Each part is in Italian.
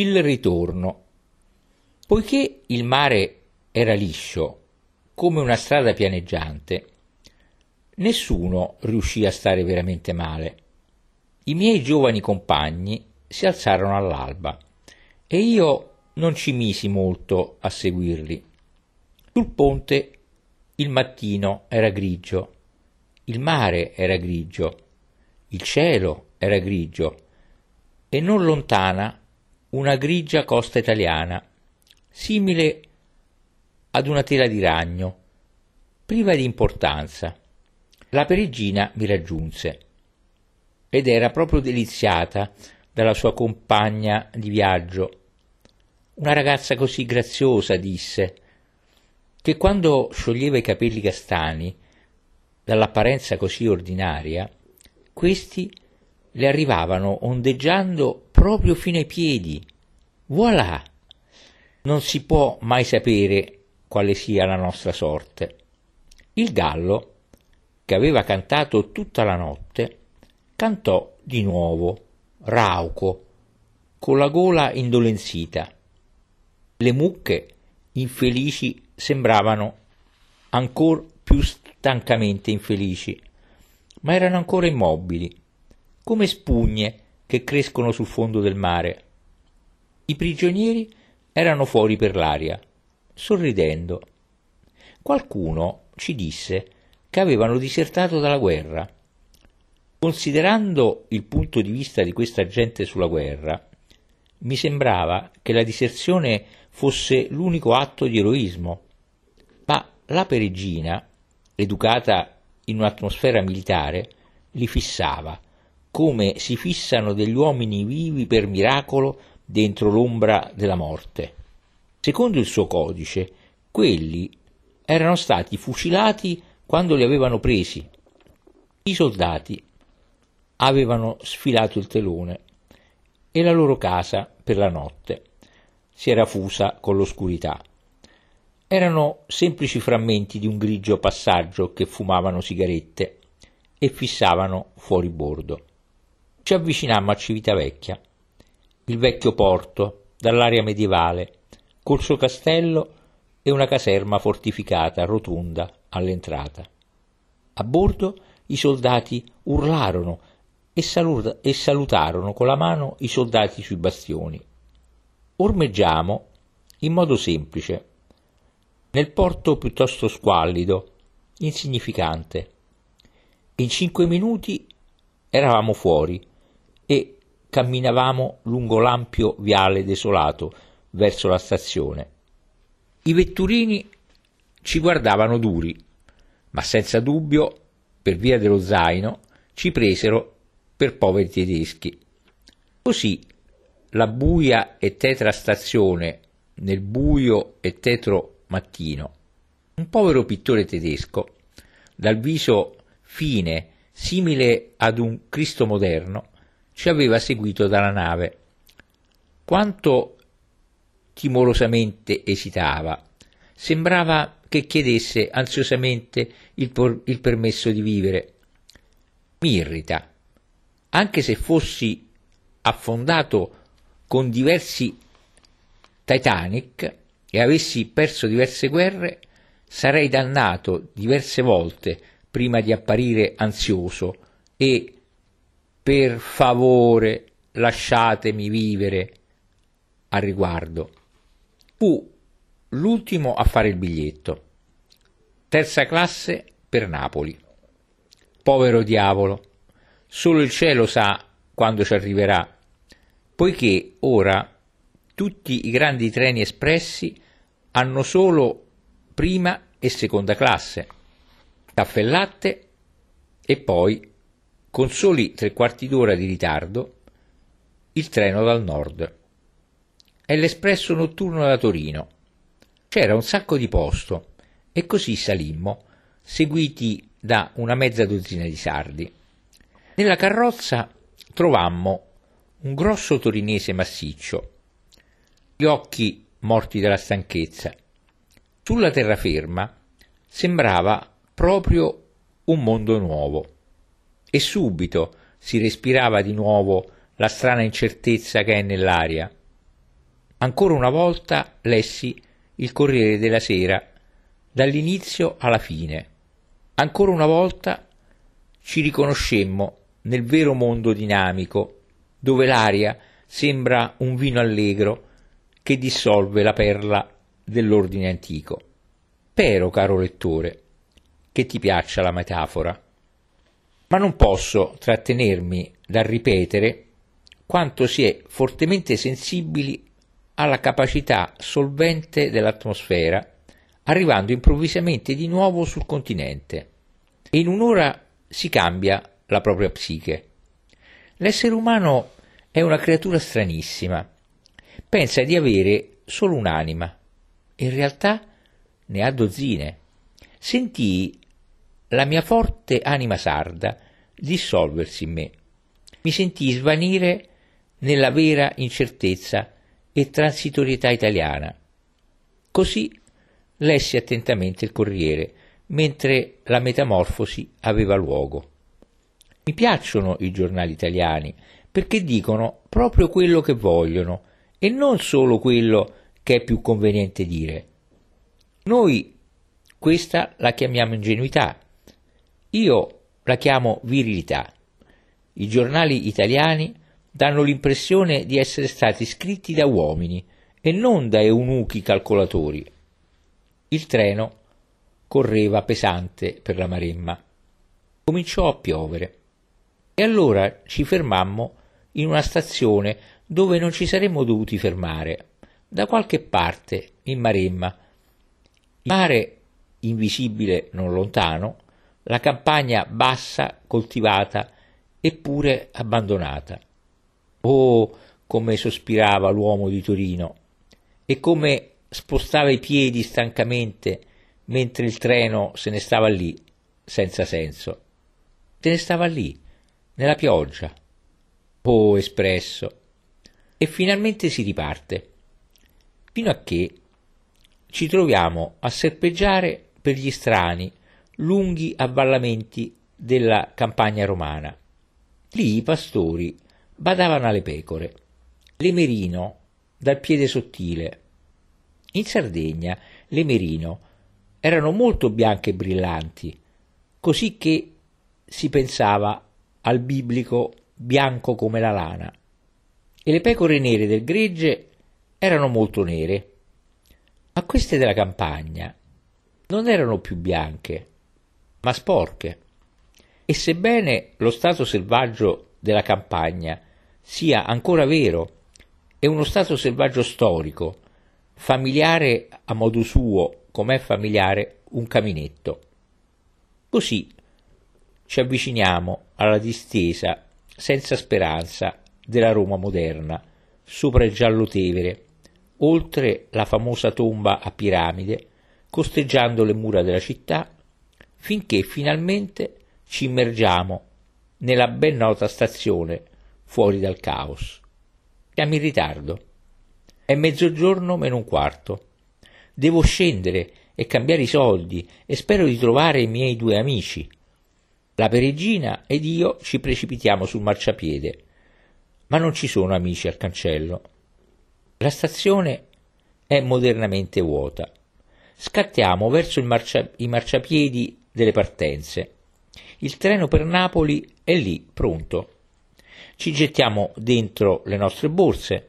Il ritorno. Poiché il mare era liscio, come una strada pianeggiante, nessuno riuscì a stare veramente male. I miei giovani compagni si alzarono all'alba e io non ci misi molto a seguirli. Sul ponte il mattino era grigio, il mare era grigio, il cielo era grigio e non lontana una grigia costa italiana, simile ad una tela di ragno, priva di importanza. La perigina mi raggiunse ed era proprio deliziata dalla sua compagna di viaggio. Una ragazza così graziosa, disse, che quando scioglieva i capelli castani, dall'apparenza così ordinaria, questi le arrivavano ondeggiando proprio fino ai piedi. Voilà! Non si può mai sapere quale sia la nostra sorte. Il gallo, che aveva cantato tutta la notte, cantò di nuovo, rauco, con la gola indolenzita. Le mucche, infelici, sembravano ancor più stancamente infelici, ma erano ancora immobili, come spugne che crescono sul fondo del mare. I prigionieri erano fuori per l'aria, sorridendo. Qualcuno ci disse che avevano disertato dalla guerra. Considerando il punto di vista di questa gente sulla guerra, mi sembrava che la diserzione fosse l'unico atto di eroismo. Ma la peregina, educata in un'atmosfera militare, li fissava, come si fissano degli uomini vivi per miracolo dentro l'ombra della morte. Secondo il suo codice, quelli erano stati fucilati quando li avevano presi. I soldati avevano sfilato il telone e la loro casa per la notte si era fusa con l'oscurità. Erano semplici frammenti di un grigio passaggio che fumavano sigarette e fissavano fuori bordo. Ci avvicinammo a Civitavecchia, il vecchio porto dall'area medievale col suo castello e una caserma fortificata rotonda all'entrata. A bordo i soldati urlarono e, saluta- e salutarono con la mano i soldati sui bastioni. Ormeggiamo in modo semplice, nel porto piuttosto squallido, insignificante. In cinque minuti eravamo fuori e camminavamo lungo l'ampio viale desolato verso la stazione. I vetturini ci guardavano duri, ma senza dubbio, per via dello zaino, ci presero per poveri tedeschi. Così la buia e tetra stazione nel buio e tetro mattino. Un povero pittore tedesco, dal viso fine, simile ad un Cristo moderno, ci aveva seguito dalla nave. Quanto timorosamente esitava. Sembrava che chiedesse ansiosamente il, por- il permesso di vivere. Mi irrita. Anche se fossi affondato con diversi Titanic e avessi perso diverse guerre, sarei dannato diverse volte prima di apparire ansioso e per favore lasciatemi vivere a riguardo. Fu l'ultimo a fare il biglietto. Terza classe per Napoli. Povero diavolo, solo il cielo sa quando ci arriverà, poiché ora tutti i grandi treni espressi hanno solo prima e seconda classe, caffè e latte e poi, con soli tre quarti d'ora di ritardo, il treno dal nord è l'espresso notturno da Torino. C'era un sacco di posto e così salimmo, seguiti da una mezza dozzina di sardi. Nella carrozza trovammo un grosso torinese massiccio, gli occhi morti dalla stanchezza. Sulla terraferma sembrava proprio un mondo nuovo e subito si respirava di nuovo la strana incertezza che è nell'aria Ancora una volta lessi il Corriere della Sera, dall'inizio alla fine. Ancora una volta ci riconoscemmo nel vero mondo dinamico, dove l'aria sembra un vino allegro che dissolve la perla dell'ordine antico. Spero, caro lettore, che ti piaccia la metafora, ma non posso trattenermi dal ripetere quanto si è fortemente sensibili alla capacità solvente dell'atmosfera, arrivando improvvisamente di nuovo sul continente. In un'ora si cambia la propria psiche. L'essere umano è una creatura stranissima. Pensa di avere solo un'anima. In realtà ne ha dozzine. Sentii la mia forte anima sarda dissolversi in me. Mi sentii svanire nella vera incertezza e transitorietà italiana. Così lessi attentamente il Corriere, mentre la metamorfosi aveva luogo. Mi piacciono i giornali italiani perché dicono proprio quello che vogliono e non solo quello che è più conveniente dire. Noi questa la chiamiamo ingenuità, io la chiamo virilità. I giornali italiani danno l'impressione di essere stati scritti da uomini e non da eunuchi calcolatori. Il treno correva pesante per la Maremma. Cominciò a piovere e allora ci fermammo in una stazione dove non ci saremmo dovuti fermare, da qualche parte in Maremma. Il mare invisibile non lontano, la campagna bassa, coltivata eppure abbandonata. Oh, come sospirava l'uomo di Torino e come spostava i piedi stancamente mentre il treno se ne stava lì, senza senso. Se ne stava lì, nella pioggia. Oh, espresso. E finalmente si riparte, fino a che ci troviamo a serpeggiare per gli strani, lunghi avvallamenti della campagna romana. Lì i pastori badavano alle pecore, l'emerino dal piede sottile. In Sardegna l'emerino erano molto bianche e brillanti, così che si pensava al biblico bianco come la lana, e le pecore nere del gregge erano molto nere. Ma queste della campagna non erano più bianche, ma sporche. E sebbene lo stato selvaggio della campagna sia ancora vero, è uno stato selvaggio storico, familiare a modo suo, com'è familiare un caminetto. Così ci avviciniamo alla distesa senza speranza della Roma moderna, sopra il Giallo Tevere, oltre la famosa tomba a piramide, costeggiando le mura della città, finché finalmente ci immergiamo nella ben nota stazione fuori dal caos. Siamo in ritardo. È mezzogiorno meno un quarto. Devo scendere e cambiare i soldi e spero di trovare i miei due amici. La peregina ed io ci precipitiamo sul marciapiede, ma non ci sono amici al cancello. La stazione è modernamente vuota scattiamo verso marcia- i marciapiedi delle partenze. Il treno per Napoli è lì, pronto. Ci gettiamo dentro le nostre borse,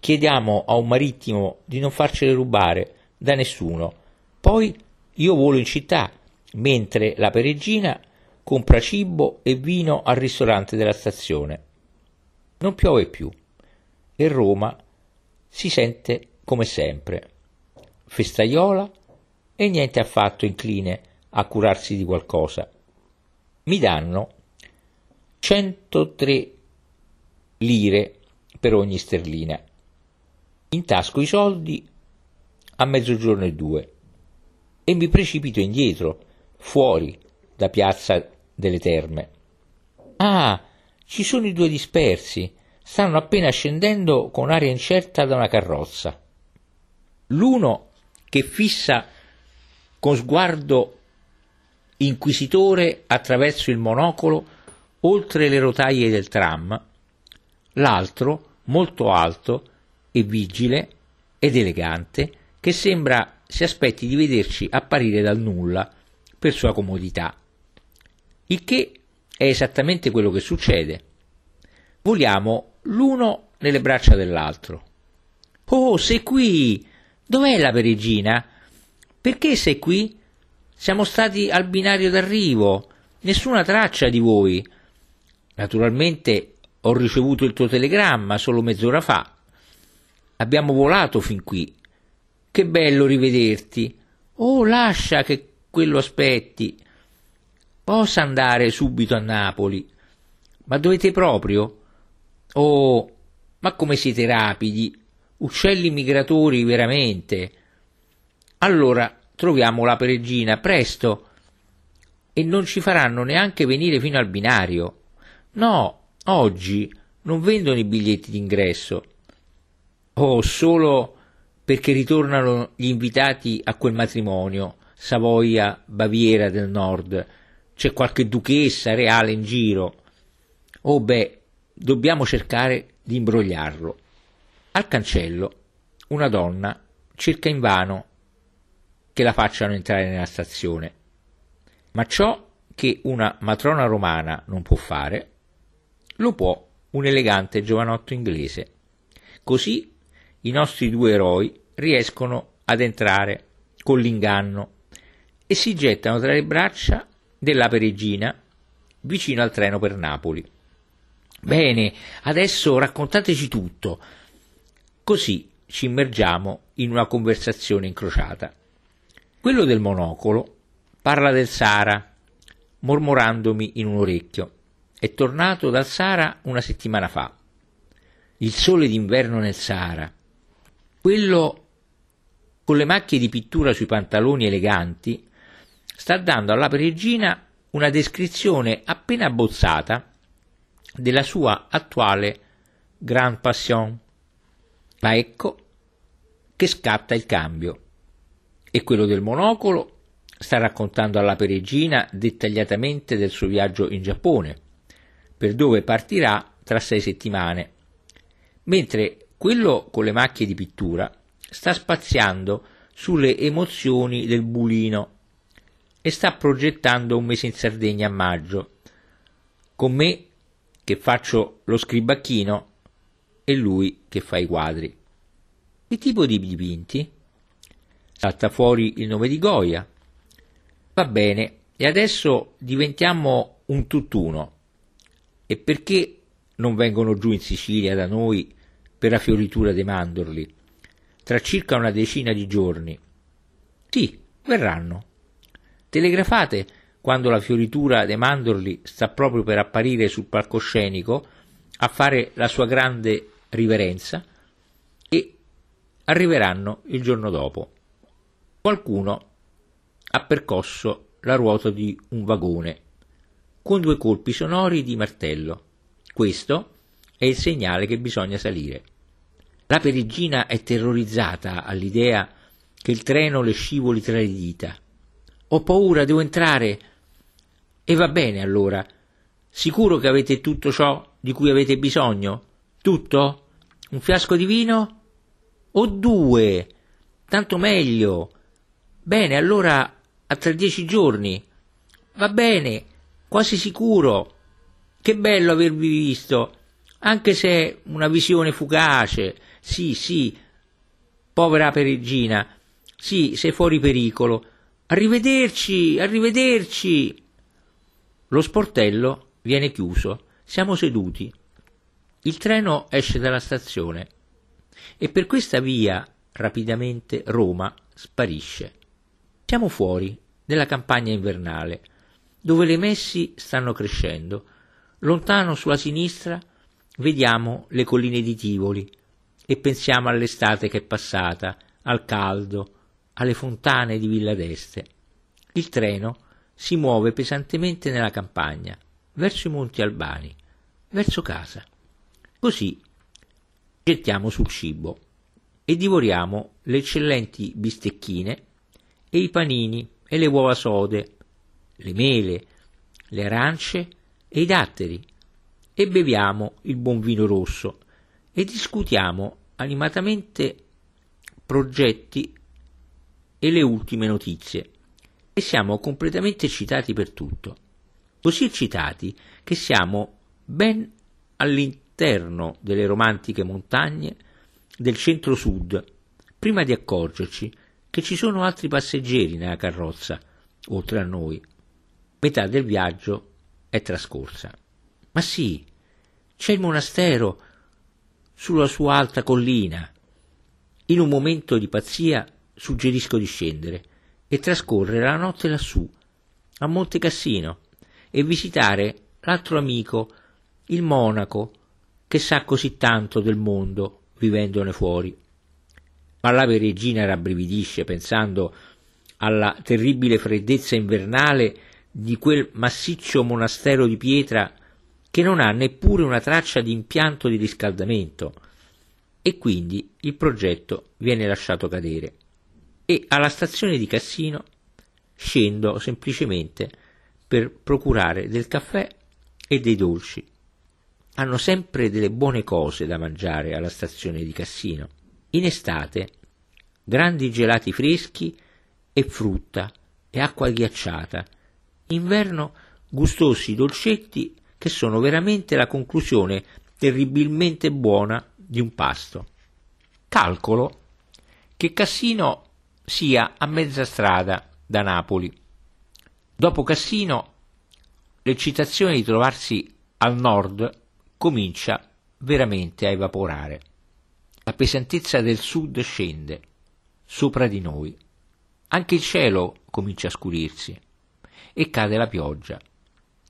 chiediamo a un marittimo di non farcele rubare da nessuno. Poi io volo in città, mentre la peregrina compra cibo e vino al ristorante della stazione. Non piove più e Roma si sente come sempre. Festaiola e niente affatto incline a curarsi di qualcosa. Mi danno 103 lire per ogni sterlina. Intasco i soldi a mezzogiorno e due e mi precipito indietro, fuori da piazza delle terme. Ah, ci sono i due dispersi, stanno appena scendendo con aria incerta da una carrozza. L'uno che fissa con sguardo inquisitore attraverso il monocolo oltre le rotaie del tram, l'altro, molto alto e vigile, ed elegante che sembra si aspetti di vederci apparire dal nulla per sua comodità. Il che è esattamente quello che succede. Voliamo l'uno nelle braccia dell'altro. Oh, sei qui! Dov'è la peregina? Perché sei qui? Siamo stati al binario d'arrivo, nessuna traccia di voi. Naturalmente ho ricevuto il tuo telegramma solo mezz'ora fa. Abbiamo volato fin qui. Che bello rivederti. Oh, lascia che quello aspetti. Possa andare subito a Napoli. Ma dovete proprio? Oh, ma come siete rapidi! Uccelli migratori veramente. Allora troviamo la peregina, presto. E non ci faranno neanche venire fino al binario. No, oggi non vendono i biglietti d'ingresso. Oh, solo perché ritornano gli invitati a quel matrimonio, Savoia, Baviera del Nord. C'è qualche duchessa reale in giro. Oh beh, dobbiamo cercare di imbrogliarlo. Al cancello una donna cerca invano che la facciano entrare nella stazione. Ma ciò che una matrona romana non può fare, lo può un elegante giovanotto inglese. Così i nostri due eroi riescono ad entrare con l'inganno e si gettano tra le braccia della peregina vicino al treno per Napoli. Bene, adesso raccontateci tutto. Così ci immergiamo in una conversazione incrociata. Quello del monocolo parla del Sara, mormorandomi in un orecchio. È tornato dal Sara una settimana fa. Il sole d'inverno nel Sahara. Quello con le macchie di pittura sui pantaloni eleganti sta dando alla peregina una descrizione appena abbozzata della sua attuale Grand Passion. Ma ecco che scatta il cambio e quello del monocolo sta raccontando alla peregina dettagliatamente del suo viaggio in Giappone, per dove partirà tra sei settimane, mentre quello con le macchie di pittura sta spaziando sulle emozioni del bulino e sta progettando un mese in Sardegna a maggio, con me che faccio lo scribacchino e lui che fa i quadri. Che tipo di dipinti? Salta fuori il nome di Goya. Va bene, e adesso diventiamo un tutt'uno. E perché non vengono giù in Sicilia da noi per la fioritura dei mandorli? Tra circa una decina di giorni. Sì, verranno. Telegrafate quando la fioritura dei mandorli sta proprio per apparire sul palcoscenico a fare la sua grande riverenza e arriveranno il giorno dopo. Qualcuno ha percosso la ruota di un vagone con due colpi sonori di martello. Questo è il segnale che bisogna salire. La perigina è terrorizzata all'idea che il treno le scivoli tra le dita. Ho paura, devo entrare. E va bene allora. Sicuro che avete tutto ciò di cui avete bisogno? Tutto? Un fiasco di vino? O due? Tanto meglio. Bene, allora a tra dieci giorni. Va bene, quasi sicuro. Che bello avervi visto, anche se una visione fugace. Sì, sì, povera peregina. Sì, sei fuori pericolo. Arrivederci, arrivederci. Lo sportello viene chiuso. Siamo seduti. Il treno esce dalla stazione e per questa via rapidamente Roma sparisce. Siamo fuori, nella campagna invernale, dove le messi stanno crescendo. Lontano sulla sinistra vediamo le colline di Tivoli e pensiamo all'estate che è passata, al caldo, alle fontane di Villa d'Este. Il treno si muove pesantemente nella campagna, verso i Monti Albani, verso casa. Così gettiamo sul cibo e divoriamo le eccellenti bistecchine e i panini e le uova sode, le mele, le arance e i datteri e beviamo il buon vino rosso e discutiamo animatamente progetti e le ultime notizie e siamo completamente eccitati per tutto. Così eccitati che siamo ben all'interno delle romantiche montagne del centro-sud, prima di accorgerci che ci sono altri passeggeri nella carrozza, oltre a noi. Metà del viaggio è trascorsa. Ma sì, c'è il monastero sulla sua alta collina. In un momento di pazzia suggerisco di scendere e trascorrere la notte lassù, a Monte Cassino, e visitare l'altro amico, il monaco, che sa così tanto del mondo vivendone fuori. Ma la regina rabbrividisce pensando alla terribile freddezza invernale di quel massiccio monastero di pietra che non ha neppure una traccia di impianto di riscaldamento e quindi il progetto viene lasciato cadere e alla stazione di Cassino scendo semplicemente per procurare del caffè e dei dolci. Hanno sempre delle buone cose da mangiare alla stazione di Cassino. In estate grandi gelati freschi e frutta e acqua ghiacciata. Inverno gustosi dolcetti che sono veramente la conclusione terribilmente buona di un pasto. Calcolo che Cassino sia a mezza strada da Napoli. Dopo Cassino, l'eccitazione di trovarsi al nord comincia veramente a evaporare. La pesantezza del sud scende sopra di noi. Anche il cielo comincia a scurirsi e cade la pioggia.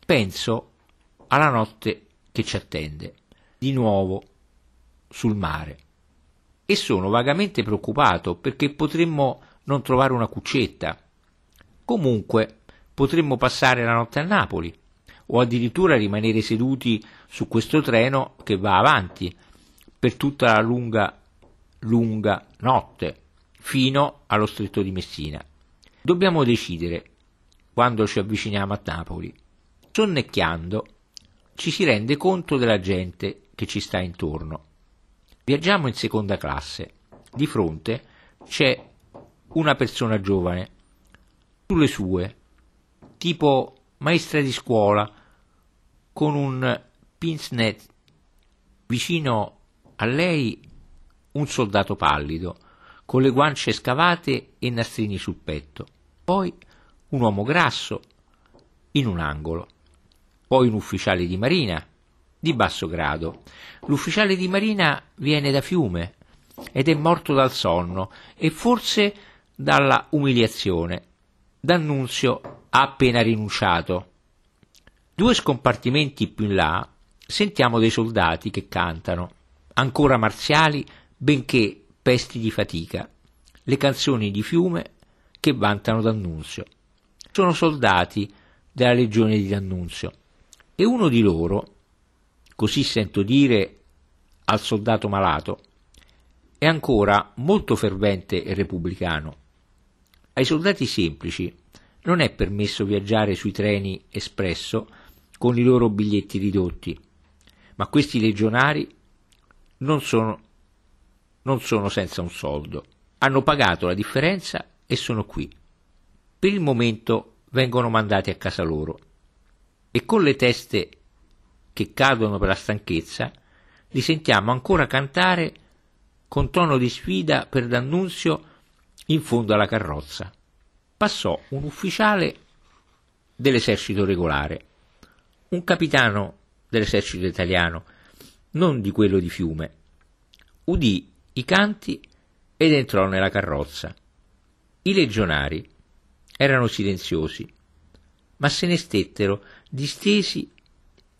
Penso alla notte che ci attende, di nuovo sul mare e sono vagamente preoccupato perché potremmo non trovare una cuccetta. Comunque potremmo passare la notte a Napoli o addirittura rimanere seduti su questo treno che va avanti per tutta la lunga, lunga notte fino allo stretto di Messina. Dobbiamo decidere quando ci avviciniamo a Napoli. Sonnecchiando ci si rende conto della gente che ci sta intorno Viaggiamo in seconda classe. Di fronte c'è una persona giovane, sulle sue, tipo maestra di scuola, con un pince-nez. Vicino a lei un soldato pallido, con le guance scavate e nastrini sul petto. Poi un uomo grasso in un angolo. Poi un ufficiale di marina di basso grado. L'ufficiale di marina viene da Fiume ed è morto dal sonno e forse dalla umiliazione. D'Annunzio ha appena rinunciato. Due scompartimenti più in là sentiamo dei soldati che cantano, ancora marziali, benché pesti di fatica, le canzoni di Fiume che vantano D'Annunzio. Sono soldati della legione di D'Annunzio e uno di loro, così sento dire al soldato malato, è ancora molto fervente e repubblicano. Ai soldati semplici non è permesso viaggiare sui treni espresso con i loro biglietti ridotti, ma questi legionari non sono, non sono senza un soldo. Hanno pagato la differenza e sono qui. Per il momento vengono mandati a casa loro e con le teste che cadono per la stanchezza, li sentiamo ancora cantare con tono di sfida per D'Annunzio in fondo alla carrozza. Passò un ufficiale dell'esercito regolare, un capitano dell'esercito italiano, non di quello di Fiume. Udì i canti ed entrò nella carrozza. I legionari erano silenziosi, ma se ne stettero distesi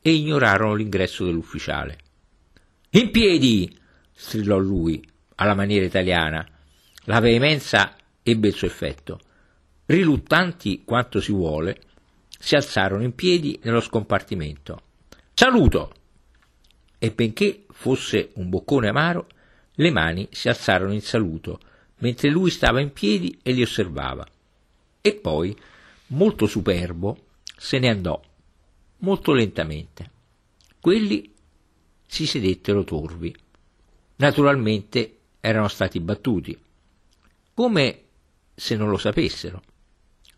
e ignorarono l'ingresso dell'ufficiale. In piedi! strillò lui, alla maniera italiana. La veemenza ebbe il suo effetto. Riluttanti quanto si vuole, si alzarono in piedi nello scompartimento. Saluto! E benché fosse un boccone amaro, le mani si alzarono in saluto, mentre lui stava in piedi e li osservava. E poi, molto superbo, se ne andò molto lentamente. Quelli si sedettero torvi. Naturalmente erano stati battuti. come se non lo sapessero.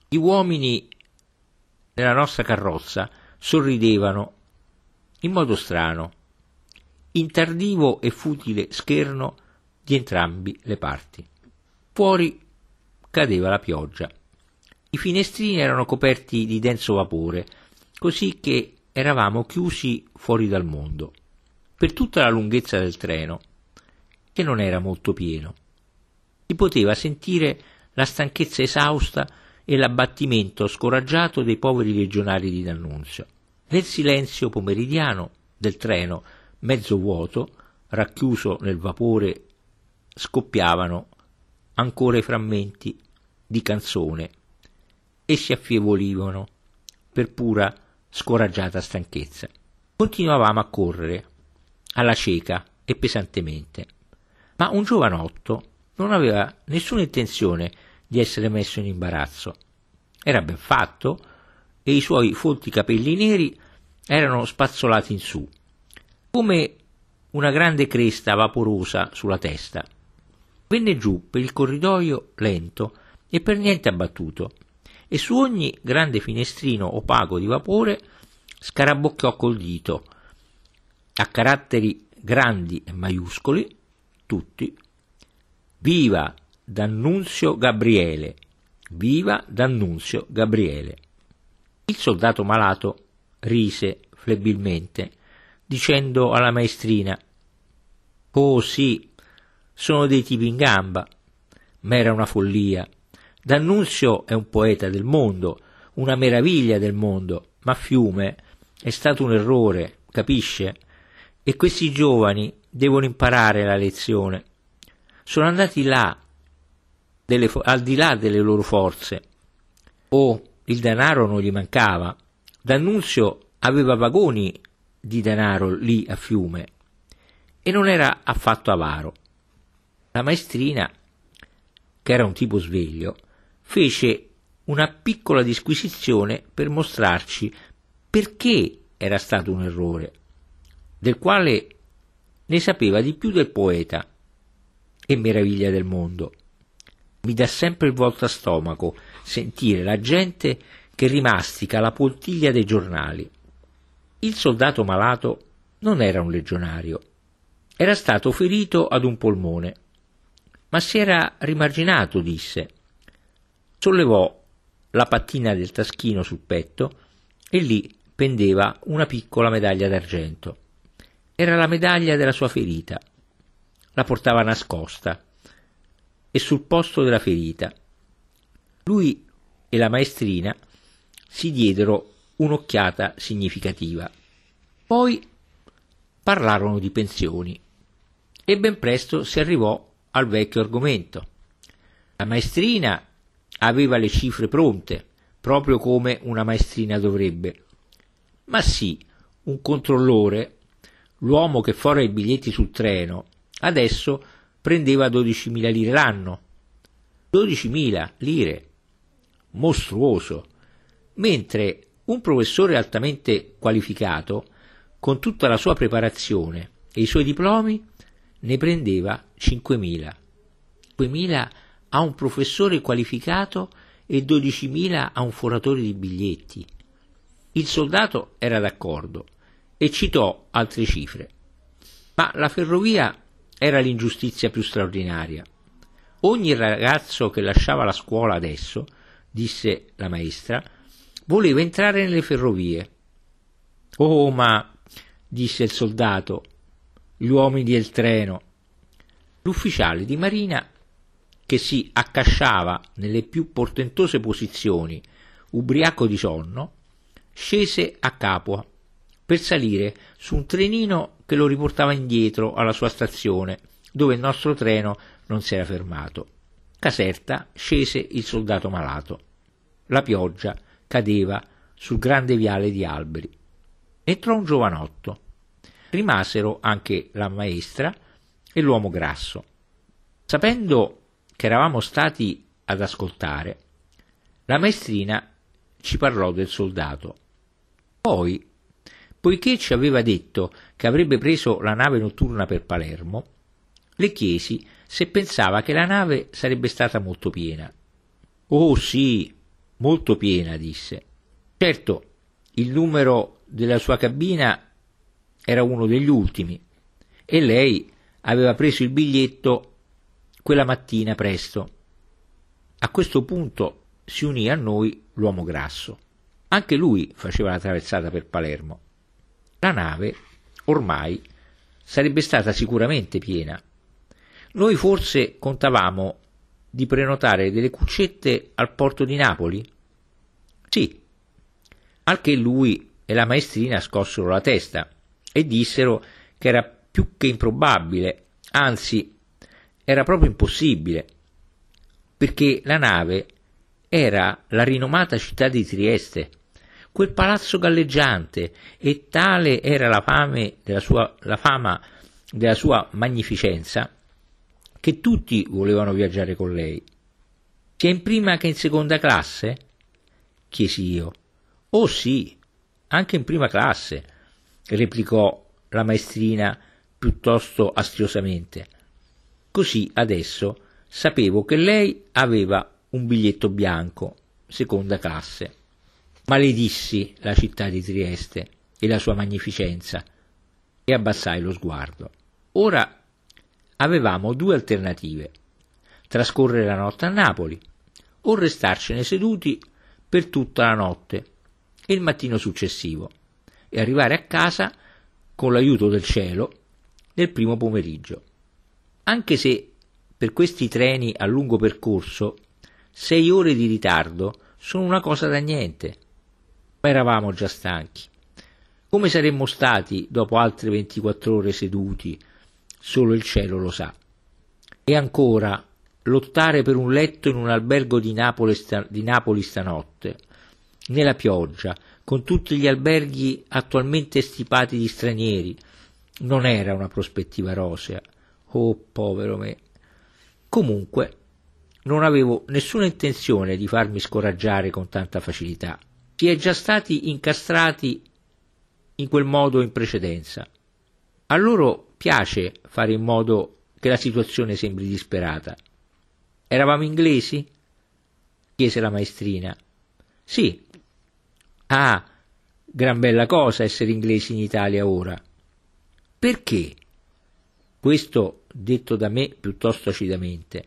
Gli uomini nella nostra carrozza sorridevano in modo strano, in tardivo e futile scherno di entrambi le parti. Fuori cadeva la pioggia. I finestrini erano coperti di denso vapore, così che eravamo chiusi fuori dal mondo, per tutta la lunghezza del treno, che non era molto pieno. Si poteva sentire la stanchezza esausta e l'abbattimento scoraggiato dei poveri legionari di D'Annunzio. Nel silenzio pomeridiano del treno, mezzo vuoto, racchiuso nel vapore, scoppiavano ancora i frammenti di canzone e si affievolivano per pura scoraggiata stanchezza. Continuavamo a correre, alla cieca e pesantemente, ma un giovanotto non aveva nessuna intenzione di essere messo in imbarazzo. Era ben fatto e i suoi folti capelli neri erano spazzolati in su, come una grande cresta vaporosa sulla testa. Venne giù per il corridoio lento e per niente abbattuto, e su ogni grande finestrino opaco di vapore scarabocchiò col dito, a caratteri grandi e maiuscoli, tutti, Viva D'Annunzio Gabriele, viva D'Annunzio Gabriele. Il soldato malato rise flebilmente, dicendo alla maestrina Oh sì, sono dei tipi in gamba. Ma era una follia. D'Annunzio è un poeta del mondo, una meraviglia del mondo, ma Fiume è stato un errore, capisce? E questi giovani devono imparare la lezione. Sono andati là, delle, al di là delle loro forze. Oh, il denaro non gli mancava. D'Annunzio aveva vagoni di denaro lì a Fiume e non era affatto avaro. La maestrina, che era un tipo sveglio, fece una piccola disquisizione per mostrarci perché era stato un errore, del quale ne sapeva di più del poeta e meraviglia del mondo. Mi dà sempre il volto a stomaco sentire la gente che rimastica la poltiglia dei giornali. Il soldato malato non era un legionario, era stato ferito ad un polmone ma si era rimarginato, disse. Sollevò la pattina del taschino sul petto e lì pendeva una piccola medaglia d'argento. Era la medaglia della sua ferita. La portava nascosta e sul posto della ferita. Lui e la maestrina si diedero un'occhiata significativa. Poi parlarono di pensioni e ben presto si arrivò al vecchio argomento. La maestrina aveva le cifre pronte, proprio come una maestrina dovrebbe. Ma sì, un controllore, l'uomo che fora i biglietti sul treno, adesso prendeva 12.000 lire l'anno. 12.000 lire. Mostruoso. Mentre un professore altamente qualificato, con tutta la sua preparazione e i suoi diplomi, ne prendeva 5.000. 5.000 a un professore qualificato e 12.000 a un foratore di biglietti. Il soldato era d'accordo e citò altre cifre. Ma la ferrovia era l'ingiustizia più straordinaria. Ogni ragazzo che lasciava la scuola adesso, disse la maestra, voleva entrare nelle ferrovie. Oh, ma, disse il soldato, gli uomini del treno. L'ufficiale di marina, che si accasciava nelle più portentose posizioni, ubriaco di sonno, scese a Capua per salire su un trenino che lo riportava indietro alla sua stazione, dove il nostro treno non si era fermato. Caserta scese il soldato malato. La pioggia cadeva sul grande viale di alberi. Entrò un giovanotto rimasero anche la maestra e l'uomo grasso. Sapendo che eravamo stati ad ascoltare, la maestrina ci parlò del soldato. Poi, poiché ci aveva detto che avrebbe preso la nave notturna per Palermo, Le chiesi se pensava che la nave sarebbe stata molto piena. Oh sì, molto piena, disse. Certo, il numero della sua cabina era uno degli ultimi e lei aveva preso il biglietto quella mattina presto. A questo punto si unì a noi l'uomo grasso. Anche lui faceva la traversata per Palermo. La nave, ormai, sarebbe stata sicuramente piena. Noi forse contavamo di prenotare delle cuccette al porto di Napoli? Sì. Anche lui e la maestrina scossero la testa e dissero che era più che improbabile, anzi era proprio impossibile, perché la nave era la rinomata città di Trieste, quel palazzo galleggiante, e tale era la, fame della sua, la fama della sua magnificenza, che tutti volevano viaggiare con lei. Sia in prima che in seconda classe? chiesi io. Oh sì, anche in prima classe, replicò la maestrina piuttosto astiosamente. Così adesso sapevo che lei aveva un biglietto bianco, seconda classe. Maledissi la città di Trieste e la sua magnificenza e abbassai lo sguardo. Ora avevamo due alternative: trascorrere la notte a Napoli o restarcene seduti per tutta la notte e il mattino successivo e arrivare a casa con l'aiuto del cielo nel primo pomeriggio. Anche se per questi treni a lungo percorso sei ore di ritardo sono una cosa da niente. Ma eravamo già stanchi. Come saremmo stati dopo altre 24 ore seduti? Solo il cielo lo sa. E ancora, lottare per un letto in un albergo di Napoli, sta- di Napoli stanotte, nella pioggia, con tutti gli alberghi attualmente stipati di stranieri, non era una prospettiva rosea. Oh, povero me. Comunque, non avevo nessuna intenzione di farmi scoraggiare con tanta facilità. Si è già stati incastrati in quel modo in precedenza. A loro piace fare in modo che la situazione sembri disperata. Eravamo inglesi? chiese la maestrina. Sì. Ah, gran bella cosa essere inglesi in Italia ora. Perché? Questo detto da me piuttosto acidamente.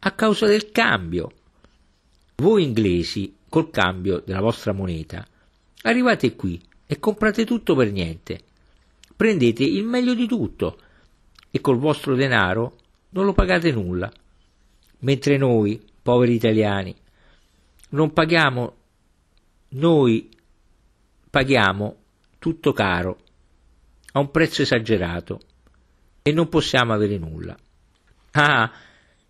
A causa del cambio. Voi inglesi, col cambio della vostra moneta, arrivate qui e comprate tutto per niente. Prendete il meglio di tutto e col vostro denaro non lo pagate nulla. Mentre noi, poveri italiani, non paghiamo, noi paghiamo tutto caro a un prezzo esagerato e non possiamo avere nulla. Ah,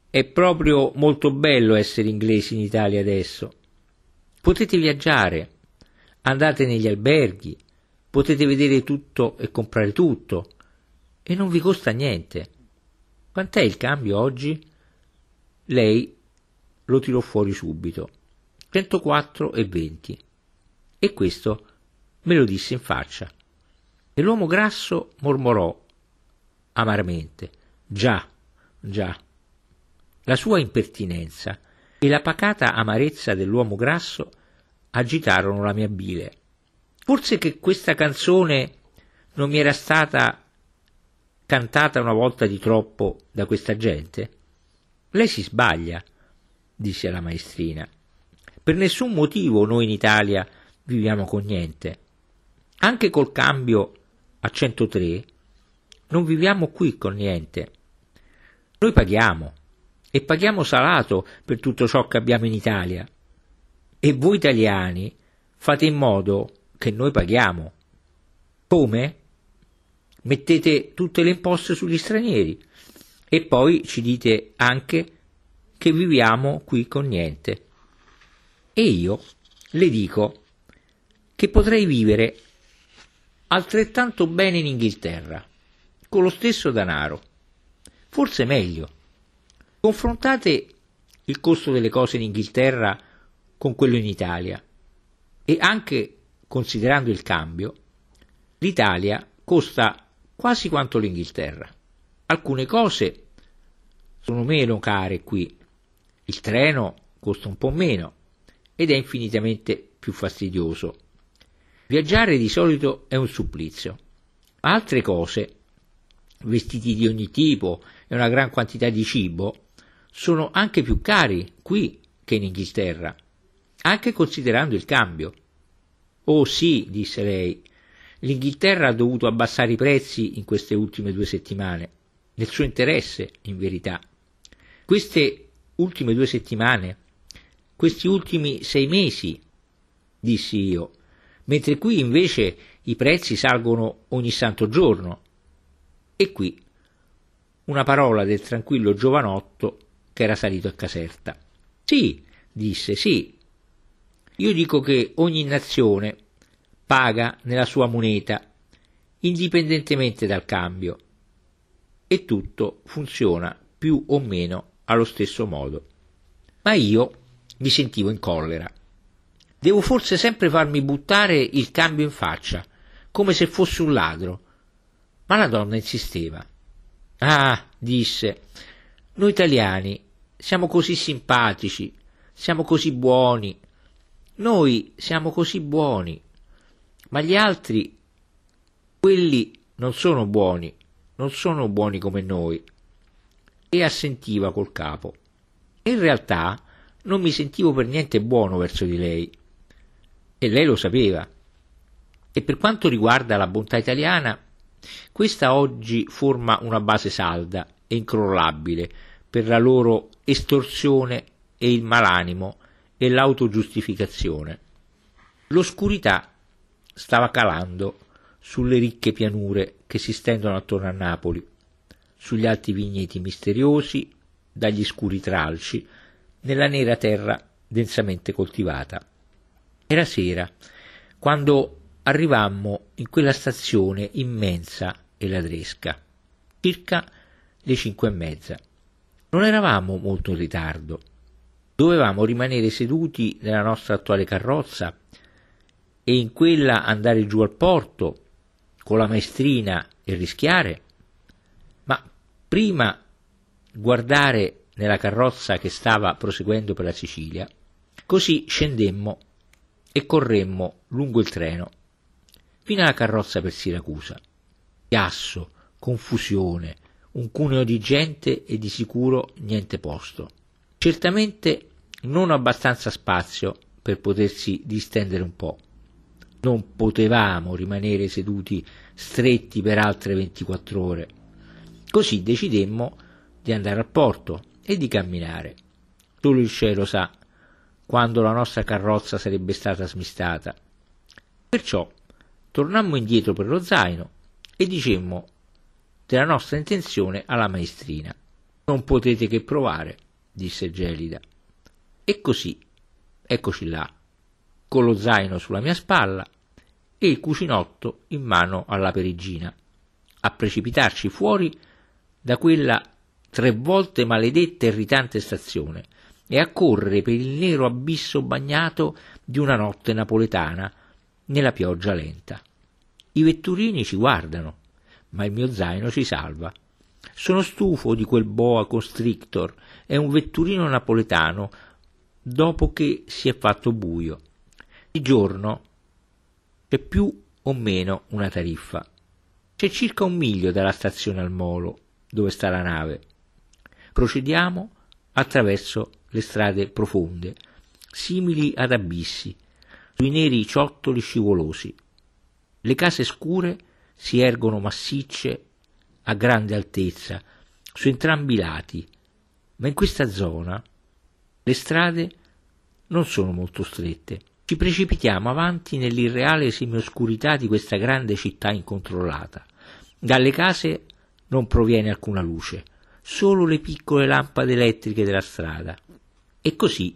è proprio molto bello essere inglesi in Italia adesso. Potete viaggiare, andate negli alberghi, potete vedere tutto e comprare tutto e non vi costa niente. Quant'è il cambio oggi? Lei lo tirò fuori subito. 104,20. E questo me lo disse in faccia. E l'uomo grasso mormorò amaramente: Già, già. La sua impertinenza e la pacata amarezza dell'uomo grasso agitarono la mia bile. Forse che questa canzone non mi era stata cantata una volta di troppo da questa gente? Lei si sbaglia, disse la maestrina. Per nessun motivo noi in Italia viviamo con niente. Anche col cambio a 103 non viviamo qui con niente. Noi paghiamo e paghiamo salato per tutto ciò che abbiamo in Italia. E voi italiani fate in modo che noi paghiamo. Come? Mettete tutte le imposte sugli stranieri e poi ci dite anche che viviamo qui con niente. E io le dico che potrei vivere altrettanto bene in Inghilterra, con lo stesso denaro, forse meglio. Confrontate il costo delle cose in Inghilterra con quello in Italia e anche considerando il cambio, l'Italia costa quasi quanto l'Inghilterra. Alcune cose sono meno care qui. Il treno costa un po' meno ed è infinitamente più fastidioso. Viaggiare di solito è un supplizio. Altre cose, vestiti di ogni tipo e una gran quantità di cibo, sono anche più cari qui che in Inghilterra, anche considerando il cambio. Oh sì, disse lei, l'Inghilterra ha dovuto abbassare i prezzi in queste ultime due settimane, nel suo interesse, in verità. Queste ultime due settimane, questi ultimi sei mesi, dissi io, mentre qui invece i prezzi salgono ogni santo giorno. E qui una parola del tranquillo giovanotto che era salito a Caserta. Sì, disse, sì. Io dico che ogni nazione paga nella sua moneta, indipendentemente dal cambio, e tutto funziona più o meno allo stesso modo. Ma io mi sentivo in collera. Devo forse sempre farmi buttare il cambio in faccia, come se fossi un ladro. Ma la donna insisteva. Ah, disse, noi italiani siamo così simpatici, siamo così buoni. Noi siamo così buoni. Ma gli altri, quelli non sono buoni, non sono buoni come noi. E assentiva col capo. In realtà non mi sentivo per niente buono verso di lei e lei lo sapeva. E per quanto riguarda la bontà italiana, questa oggi forma una base salda e incrollabile per la loro estorsione e il malanimo e l'autogiustificazione. L'oscurità stava calando sulle ricche pianure che si stendono attorno a Napoli, sugli alti vigneti misteriosi, dagli scuri tralci, nella nera terra densamente coltivata. Era sera, quando arrivammo in quella stazione immensa e ladresca, circa le cinque e mezza. Non eravamo molto in ritardo. Dovevamo rimanere seduti nella nostra attuale carrozza e in quella andare giù al porto con la maestrina e rischiare, ma prima guardare nella carrozza che stava proseguendo per la Sicilia, così scendemmo e corremmo lungo il treno fino alla carrozza per Siracusa. Chiasso, confusione, un cuneo di gente e di sicuro niente posto. Certamente non abbastanza spazio per potersi distendere un po'. Non potevamo rimanere seduti stretti per altre 24 ore. Così decidemmo di andare al porto e di camminare. Solo il cielo sa quando la nostra carrozza sarebbe stata smistata. Perciò tornammo indietro per lo zaino e dicemmo della nostra intenzione alla maestrina. Non potete che provare, disse Gelida. E così, eccoci là, con lo zaino sulla mia spalla e il cucinotto in mano alla perigina, a precipitarci fuori da quella tre volte maledetta e irritante stazione, e a correre per il nero abisso bagnato di una notte napoletana nella pioggia lenta. I vetturini ci guardano, ma il mio zaino ci salva. Sono stufo di quel boa constrictor, è un vetturino napoletano dopo che si è fatto buio. Di giorno c'è più o meno una tariffa. C'è circa un miglio dalla stazione al molo, dove sta la nave. Procediamo attraverso le strade profonde, simili ad abissi, sui neri ciottoli scivolosi. Le case scure si ergono massicce a grande altezza su entrambi i lati, ma in questa zona le strade non sono molto strette. Ci precipitiamo avanti nell'irreale semioscurità di questa grande città incontrollata. Dalle case non proviene alcuna luce, solo le piccole lampade elettriche della strada. E così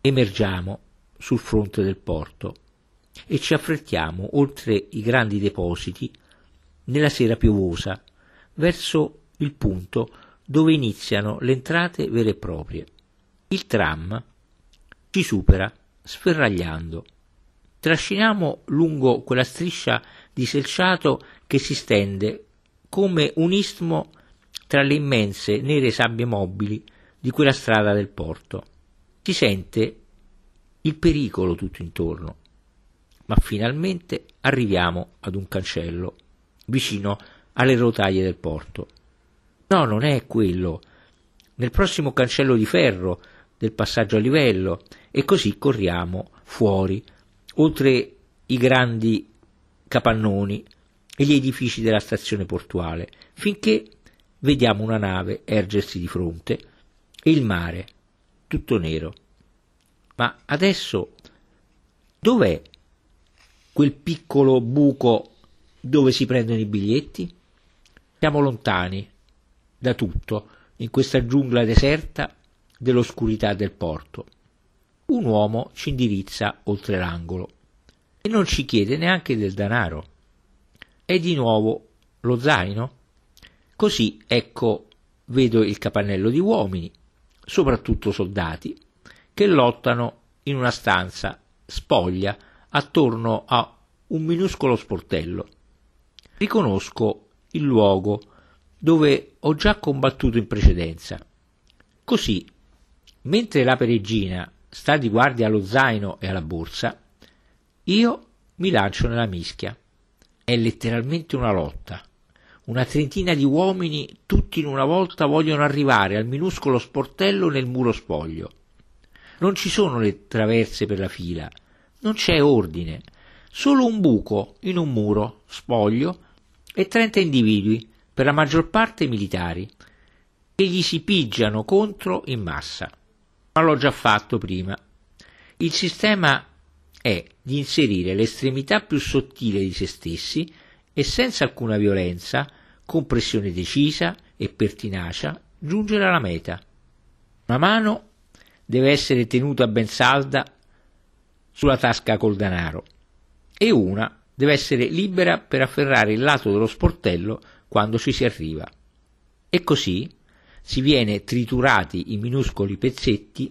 emergiamo sul fronte del porto e ci affrettiamo oltre i grandi depositi nella sera piovosa verso il punto dove iniziano le entrate vere e proprie. Il tram ci supera sferragliando. Trasciniamo lungo quella striscia di selciato che si stende come un istmo tra le immense nere sabbie mobili di quella strada del porto. Si sente il pericolo tutto intorno, ma finalmente arriviamo ad un cancello vicino alle rotaie del porto. No, non è quello. Nel prossimo cancello di ferro del passaggio a livello e così corriamo fuori, oltre i grandi capannoni e gli edifici della stazione portuale, finché vediamo una nave ergersi di fronte e il mare, tutto nero. Ma adesso dov'è quel piccolo buco dove si prendono i biglietti? Siamo lontani da tutto in questa giungla deserta dell'oscurità del porto. Un uomo ci indirizza oltre l'angolo e non ci chiede neanche del denaro. È di nuovo lo zaino? Così ecco vedo il capannello di uomini, soprattutto soldati, che lottano in una stanza spoglia attorno a un minuscolo sportello. Riconosco il luogo dove ho già combattuto in precedenza. Così, mentre la peregrina sta di guardia allo zaino e alla borsa, io mi lancio nella mischia. È letteralmente una lotta. Una trentina di uomini, tutti in una volta, vogliono arrivare al minuscolo sportello nel muro spoglio. Non ci sono le traverse per la fila, non c'è ordine, solo un buco in un muro spoglio e trenta individui, per la maggior parte militari, che gli si pigiano contro in massa. Ma l'ho già fatto prima. Il sistema è di inserire l'estremità più sottile di se stessi e senza alcuna violenza con pressione decisa e pertinacia, giungere alla meta. Una mano deve essere tenuta ben salda sulla tasca col denaro e una deve essere libera per afferrare il lato dello sportello quando ci si arriva. E così si viene triturati in minuscoli pezzetti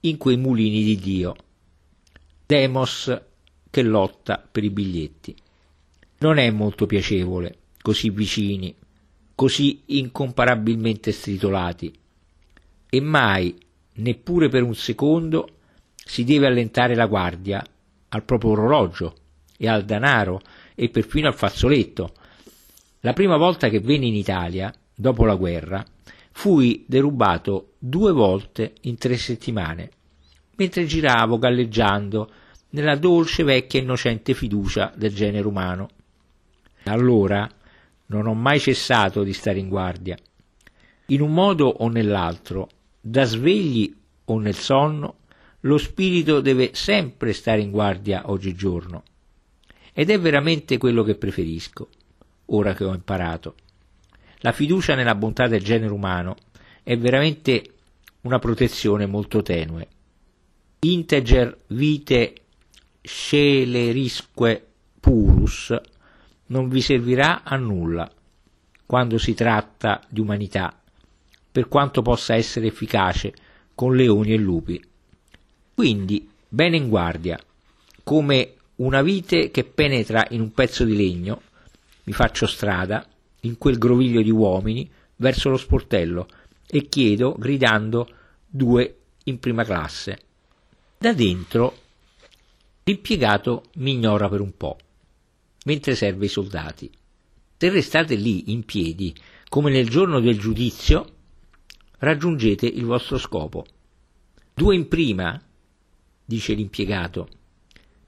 in quei mulini di Dio. Demos che lotta per i biglietti. Non è molto piacevole così vicini, così incomparabilmente stritolati, e mai, neppure per un secondo, si deve allentare la guardia al proprio orologio e al danaro e perfino al fazzoletto. La prima volta che venni in Italia, dopo la guerra, fui derubato due volte in tre settimane, mentre giravo galleggiando nella dolce vecchia innocente fiducia del genere umano. Allora non ho mai cessato di stare in guardia. In un modo o nell'altro, da svegli o nel sonno, lo spirito deve sempre stare in guardia oggigiorno. Ed è veramente quello che preferisco, ora che ho imparato. La fiducia nella bontà del genere umano è veramente una protezione molto tenue. Integer vite scelerisque purus non vi servirà a nulla quando si tratta di umanità, per quanto possa essere efficace con leoni e lupi. Quindi, bene in guardia, come una vite che penetra in un pezzo di legno, mi faccio strada in quel groviglio di uomini verso lo sportello e chiedo, gridando, due in prima classe. Da dentro l'impiegato mi ignora per un po' mentre serve i soldati. Se restate lì in piedi, come nel giorno del giudizio, raggiungete il vostro scopo. Due in prima, dice l'impiegato.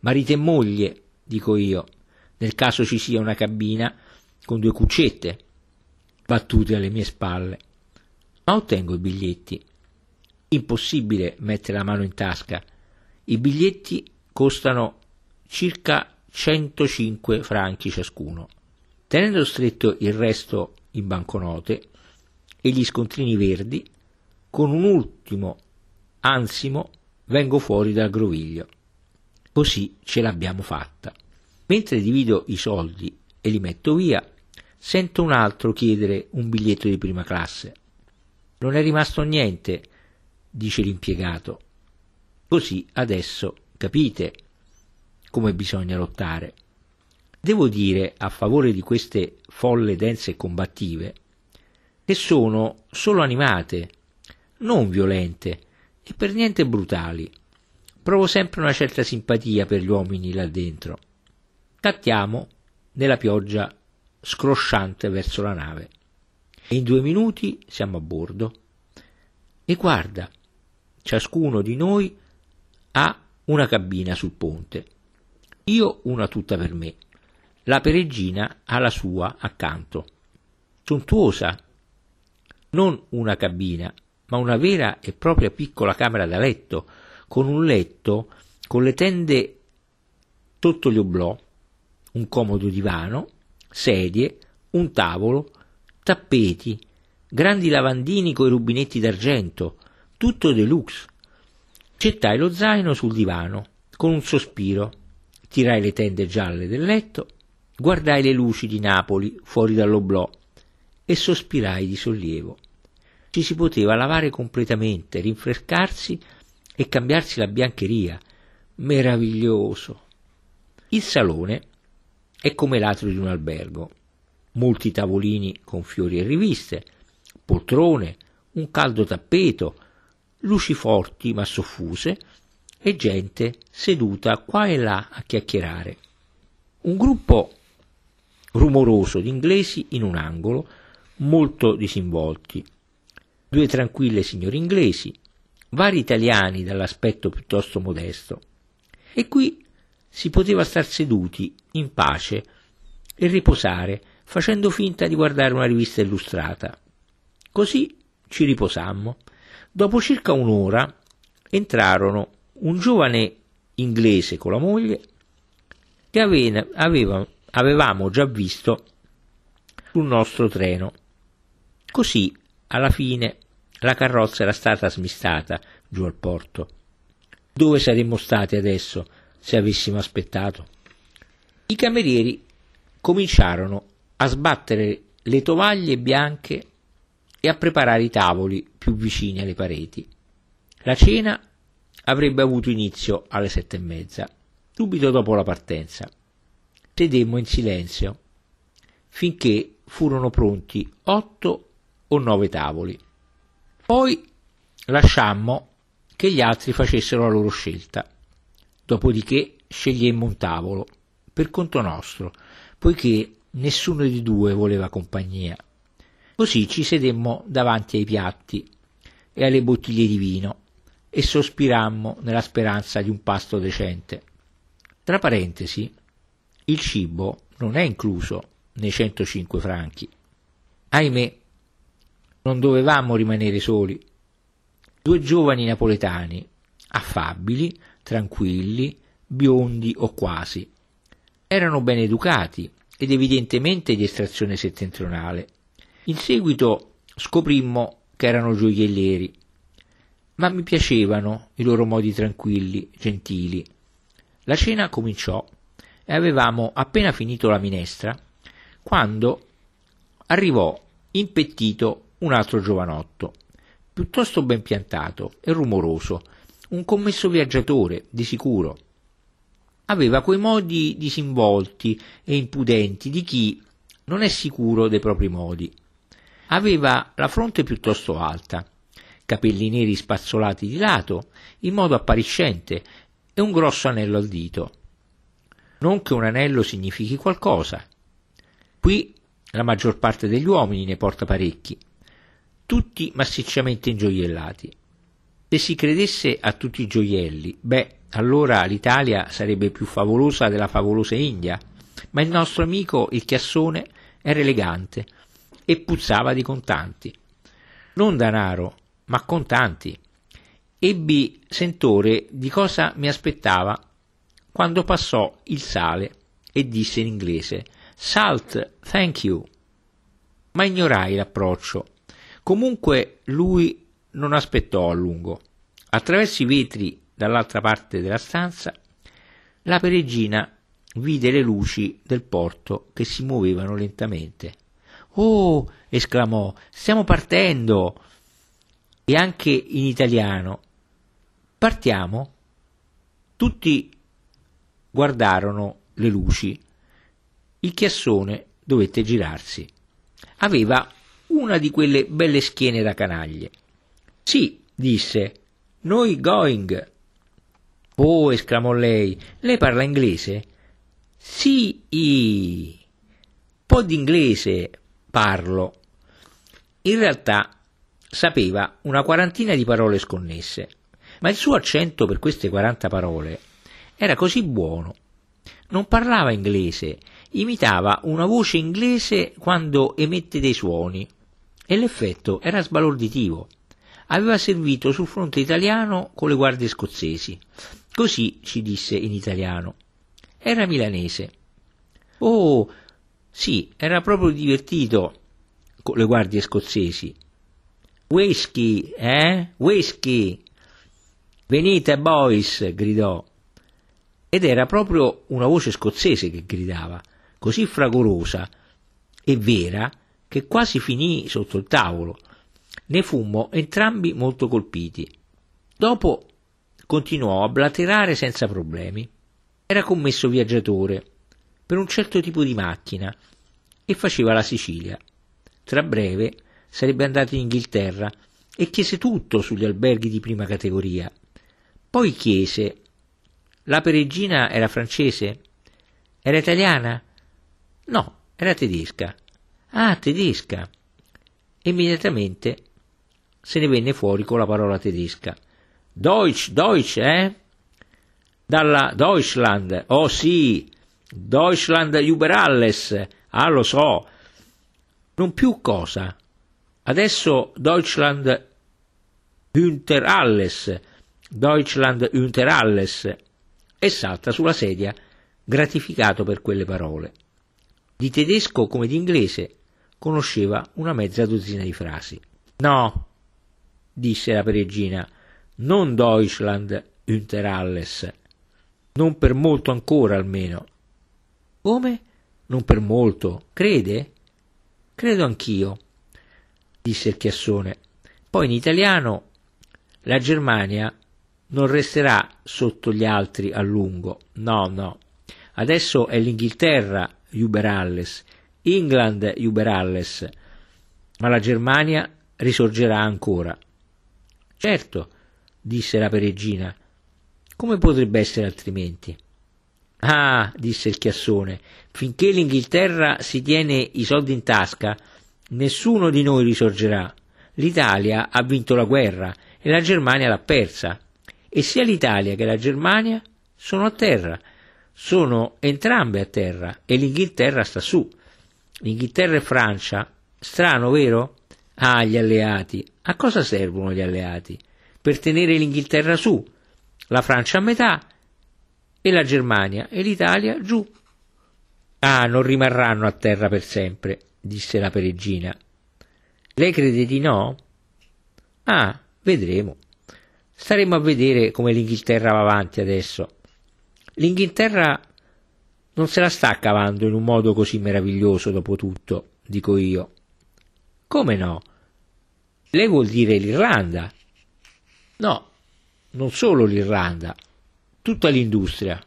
Marito e moglie, dico io, nel caso ci sia una cabina con due cuccette battute alle mie spalle. Ma ottengo i biglietti. Impossibile mettere la mano in tasca. I biglietti costano circa 105 franchi ciascuno, tenendo stretto il resto in banconote e gli scontrini verdi, con un ultimo ansimo vengo fuori dal groviglio. Così ce l'abbiamo fatta. Mentre divido i soldi e li metto via, sento un altro chiedere un biglietto di prima classe. Non è rimasto niente, dice l'impiegato. Così adesso capite come bisogna lottare. Devo dire a favore di queste folle dense e combattive che sono solo animate, non violente e per niente brutali. Provo sempre una certa simpatia per gli uomini là dentro. Cattiamo nella pioggia scrosciante verso la nave. In due minuti siamo a bordo. E guarda, ciascuno di noi ha una cabina sul ponte. Io una tutta per me. La peregrina ha la sua accanto. Sontuosa. Non una cabina, ma una vera e propria piccola camera da letto, con un letto, con le tende sotto gli oblò, un comodo divano, sedie, un tavolo, tappeti, grandi lavandini coi rubinetti d'argento, tutto deluxe. Gettai lo zaino sul divano, con un sospiro, tirai le tende gialle del letto, guardai le luci di Napoli fuori dall'oblò e sospirai di sollievo. Ci si poteva lavare completamente, rinfrescarsi e cambiarsi la biancheria. Meraviglioso! Il salone è come l'atrio di un albergo. Molti tavolini con fiori e riviste, poltrone, un caldo tappeto, luci forti ma soffuse e gente seduta qua e là a chiacchierare. Un gruppo rumoroso di inglesi in un angolo, molto disinvolti, due tranquille signore inglesi, vari italiani dall'aspetto piuttosto modesto. E qui si poteva star seduti in pace e riposare facendo finta di guardare una rivista illustrata. Così ci riposammo. Dopo circa un'ora entrarono un giovane inglese con la moglie che aveva, aveva, avevamo già visto sul nostro treno. Così, alla fine, la carrozza era stata smistata giù al porto. Dove saremmo stati adesso se avessimo aspettato. I camerieri cominciarono a sbattere le tovaglie bianche e a preparare i tavoli più vicini alle pareti. La cena avrebbe avuto inizio alle sette e mezza, subito dopo la partenza. Sedemmo in silenzio finché furono pronti otto o nove tavoli. Poi lasciammo che gli altri facessero la loro scelta. Dopodiché scegliemmo un tavolo, per conto nostro, poiché nessuno di due voleva compagnia. Così ci sedemmo davanti ai piatti e alle bottiglie di vino e sospirammo nella speranza di un pasto decente. Tra parentesi, il cibo non è incluso nei 105 franchi. Ahimè, non dovevamo rimanere soli. Due giovani napoletani, affabili, tranquilli, biondi o quasi. Erano ben educati ed evidentemente di estrazione settentrionale. In seguito scoprimmo che erano gioiellieri, ma mi piacevano i loro modi tranquilli, gentili. La cena cominciò e avevamo appena finito la minestra quando arrivò impettito un altro giovanotto, piuttosto ben piantato e rumoroso, un commesso viaggiatore, di sicuro. Aveva quei modi disinvolti e impudenti di chi non è sicuro dei propri modi. Aveva la fronte piuttosto alta, capelli neri spazzolati di lato, in modo appariscente, e un grosso anello al dito. Non che un anello significhi qualcosa. Qui la maggior parte degli uomini ne porta parecchi, tutti massicciamente ingioiellati. Se si credesse a tutti i gioielli, beh, allora l'Italia sarebbe più favolosa della favolosa India, ma il nostro amico il chiassone era elegante e puzzava di contanti. Non danaro, ma contanti. Ebbi sentore di cosa mi aspettava quando passò il sale e disse in inglese Salt, thank you. Ma ignorai l'approccio. Comunque lui non aspettò a lungo. Attraverso i vetri dall'altra parte della stanza, la peregrina vide le luci del porto che si muovevano lentamente. Oh! esclamò, stiamo partendo! E anche in italiano. Partiamo? Tutti guardarono le luci. Il chiassone dovette girarsi. Aveva una di quelle belle schiene da canaglie. Sì, disse, noi going. Oh, esclamò lei, lei parla inglese? Sì, i. Po' d'inglese parlo. In realtà sapeva una quarantina di parole sconnesse, ma il suo accento per queste quaranta parole era così buono. Non parlava inglese, imitava una voce inglese quando emette dei suoni, e l'effetto era sbalorditivo. Aveva servito sul fronte italiano con le guardie scozzesi. Così ci disse in italiano. Era milanese. Oh, sì, era proprio divertito con le guardie scozzesi. Whisky, eh? Whisky! Venite, boys! gridò. Ed era proprio una voce scozzese che gridava, così fragorosa e vera che quasi finì sotto il tavolo. Ne fummo entrambi molto colpiti. Dopo continuò a blaterare senza problemi. Era commesso viaggiatore per un certo tipo di macchina e faceva la Sicilia. Tra breve sarebbe andato in Inghilterra e chiese tutto sugli alberghi di prima categoria. Poi chiese: La peregrina era francese? Era italiana? No, era tedesca. Ah, tedesca. Immediatamente se ne venne fuori con la parola tedesca. Deutsch, Deutsch, eh? Dalla Deutschland. Oh sì, Deutschland über alles. Ah, lo so. Non più cosa. Adesso Deutschland unter alles, Deutschland unter alles, e salta sulla sedia, gratificato per quelle parole. Di tedesco come di inglese conosceva una mezza dozzina di frasi. No, disse la peregrina, non Deutschland unter alles, non per molto ancora almeno. Come? Non per molto, crede? Credo anch'io disse il chiassone. Poi in italiano la Germania non resterà sotto gli altri a lungo. No, no. Adesso è l'Inghilterra über alles, England über alles, ma la Germania risorgerà ancora. Certo, disse la peregrina. Come potrebbe essere altrimenti? Ah, disse il chiassone, finché l'Inghilterra si tiene i soldi in tasca, Nessuno di noi risorgerà. L'Italia ha vinto la guerra e la Germania l'ha persa. E sia l'Italia che la Germania sono a terra. Sono entrambe a terra e l'Inghilterra sta su. L'Inghilterra e Francia. Strano, vero? Ah, gli alleati. A cosa servono gli alleati? Per tenere l'Inghilterra su, la Francia a metà e la Germania e l'Italia giù. Ah, non rimarranno a terra per sempre disse la peregrina. Lei crede di no? Ah, vedremo. Staremo a vedere come l'Inghilterra va avanti adesso. L'Inghilterra non se la sta cavando in un modo così meraviglioso dopo tutto, dico io. Come no? Lei vuol dire l'Irlanda? No, non solo l'Irlanda, tutta l'industria.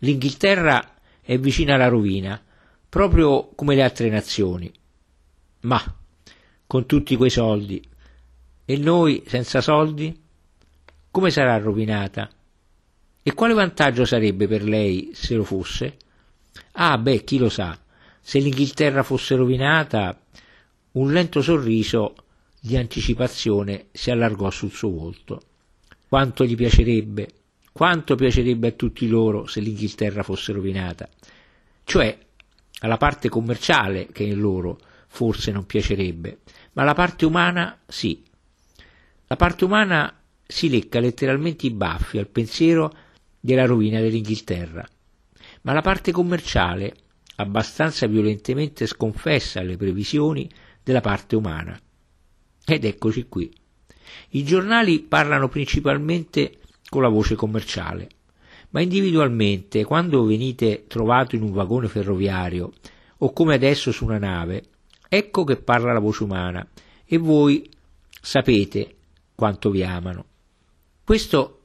L'Inghilterra è vicina alla rovina proprio come le altre nazioni. Ma con tutti quei soldi e noi senza soldi? Come sarà rovinata? E quale vantaggio sarebbe per lei se lo fosse? Ah, beh, chi lo sa, se l'Inghilterra fosse rovinata, un lento sorriso di anticipazione si allargò sul suo volto. Quanto gli piacerebbe, quanto piacerebbe a tutti loro se l'Inghilterra fosse rovinata. Cioè, alla parte commerciale che in loro forse non piacerebbe, ma la parte umana sì. La parte umana si lecca letteralmente i baffi al pensiero della rovina dell'Inghilterra, ma la parte commerciale abbastanza violentemente sconfessa alle previsioni della parte umana. Ed eccoci qui. I giornali parlano principalmente con la voce commerciale, ma individualmente, quando venite trovato in un vagone ferroviario o come adesso su una nave, ecco che parla la voce umana e voi sapete quanto vi amano. Questo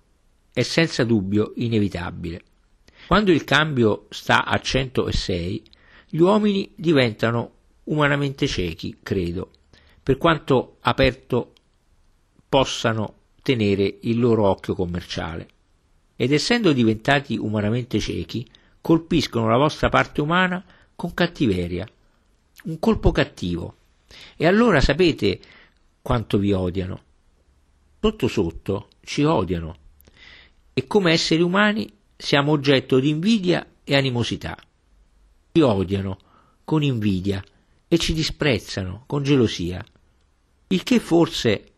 è senza dubbio inevitabile. Quando il cambio sta a 106, gli uomini diventano umanamente ciechi, credo. per quanto aperto possano tenere il loro occhio commerciale. Ed essendo diventati umanamente ciechi, colpiscono la vostra parte umana con cattiveria, un colpo cattivo. E allora sapete quanto vi odiano. Sotto sotto ci odiano. E come esseri umani siamo oggetto di invidia e animosità. Ci odiano con invidia e ci disprezzano con gelosia, il che forse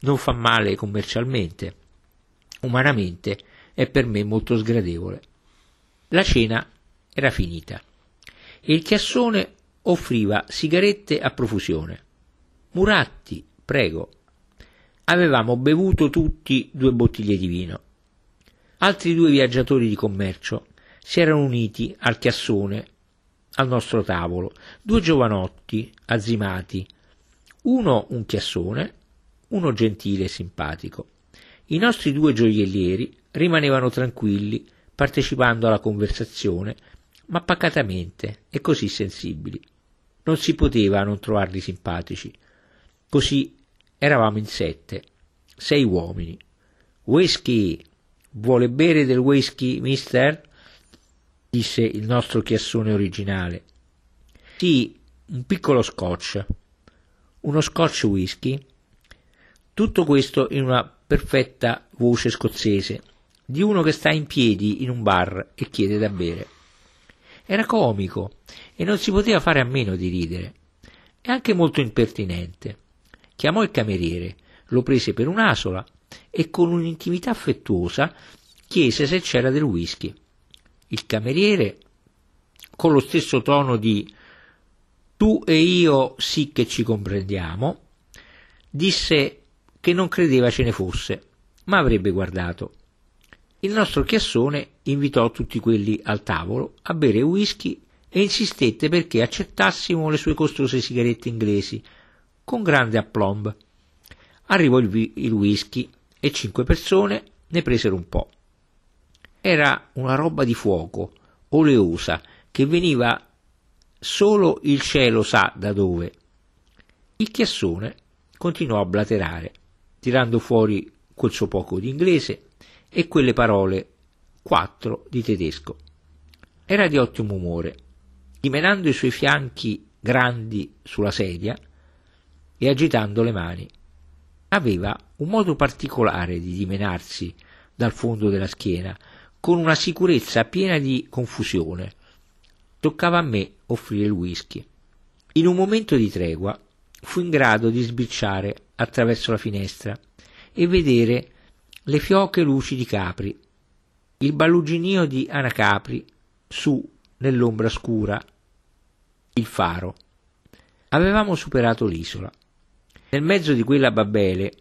non fa male commercialmente, umanamente è per me molto sgradevole. La cena era finita e il chiassone offriva sigarette a profusione. Muratti, prego. Avevamo bevuto tutti due bottiglie di vino. Altri due viaggiatori di commercio si erano uniti al chiassone al nostro tavolo, due giovanotti azzimati, uno un chiassone, uno gentile e simpatico. I nostri due gioiellieri rimanevano tranquilli, partecipando alla conversazione, ma pacatamente e così sensibili. Non si poteva non trovarli simpatici. Così eravamo in sette, sei uomini. Whisky! Vuole bere del whisky, mister? Disse il nostro chiassone originale. Sì, un piccolo scotch. Uno scotch whisky? Tutto questo in una perfetta voce scozzese, di uno che sta in piedi in un bar e chiede da bere. Era comico e non si poteva fare a meno di ridere. E anche molto impertinente. Chiamò il cameriere, lo prese per un'asola e con un'intimità affettuosa chiese se c'era del whisky il cameriere con lo stesso tono di tu e io sì che ci comprendiamo, disse che non credeva ce ne fosse, ma avrebbe guardato. Il nostro chiassone invitò tutti quelli al tavolo a bere whisky e insistette perché accettassimo le sue costose sigarette inglesi, con grande aplomb. Arrivò il, il whisky e cinque persone ne presero un po'. Era una roba di fuoco, oleosa, che veniva solo il cielo sa da dove. Il chiassone continuò a blaterare, tirando fuori quel suo poco di inglese e quelle parole quattro di tedesco. Era di ottimo umore, dimenando i suoi fianchi grandi sulla sedia e agitando le mani. Aveva un modo particolare di dimenarsi dal fondo della schiena, con una sicurezza piena di confusione. Toccava a me offrire il whisky. In un momento di tregua fu in grado di sbirciare attraverso la finestra e vedere le fioche luci di Capri, il balluginio di Anacapri su nell'ombra scura, il faro. Avevamo superato l'isola. Nel mezzo di quella babele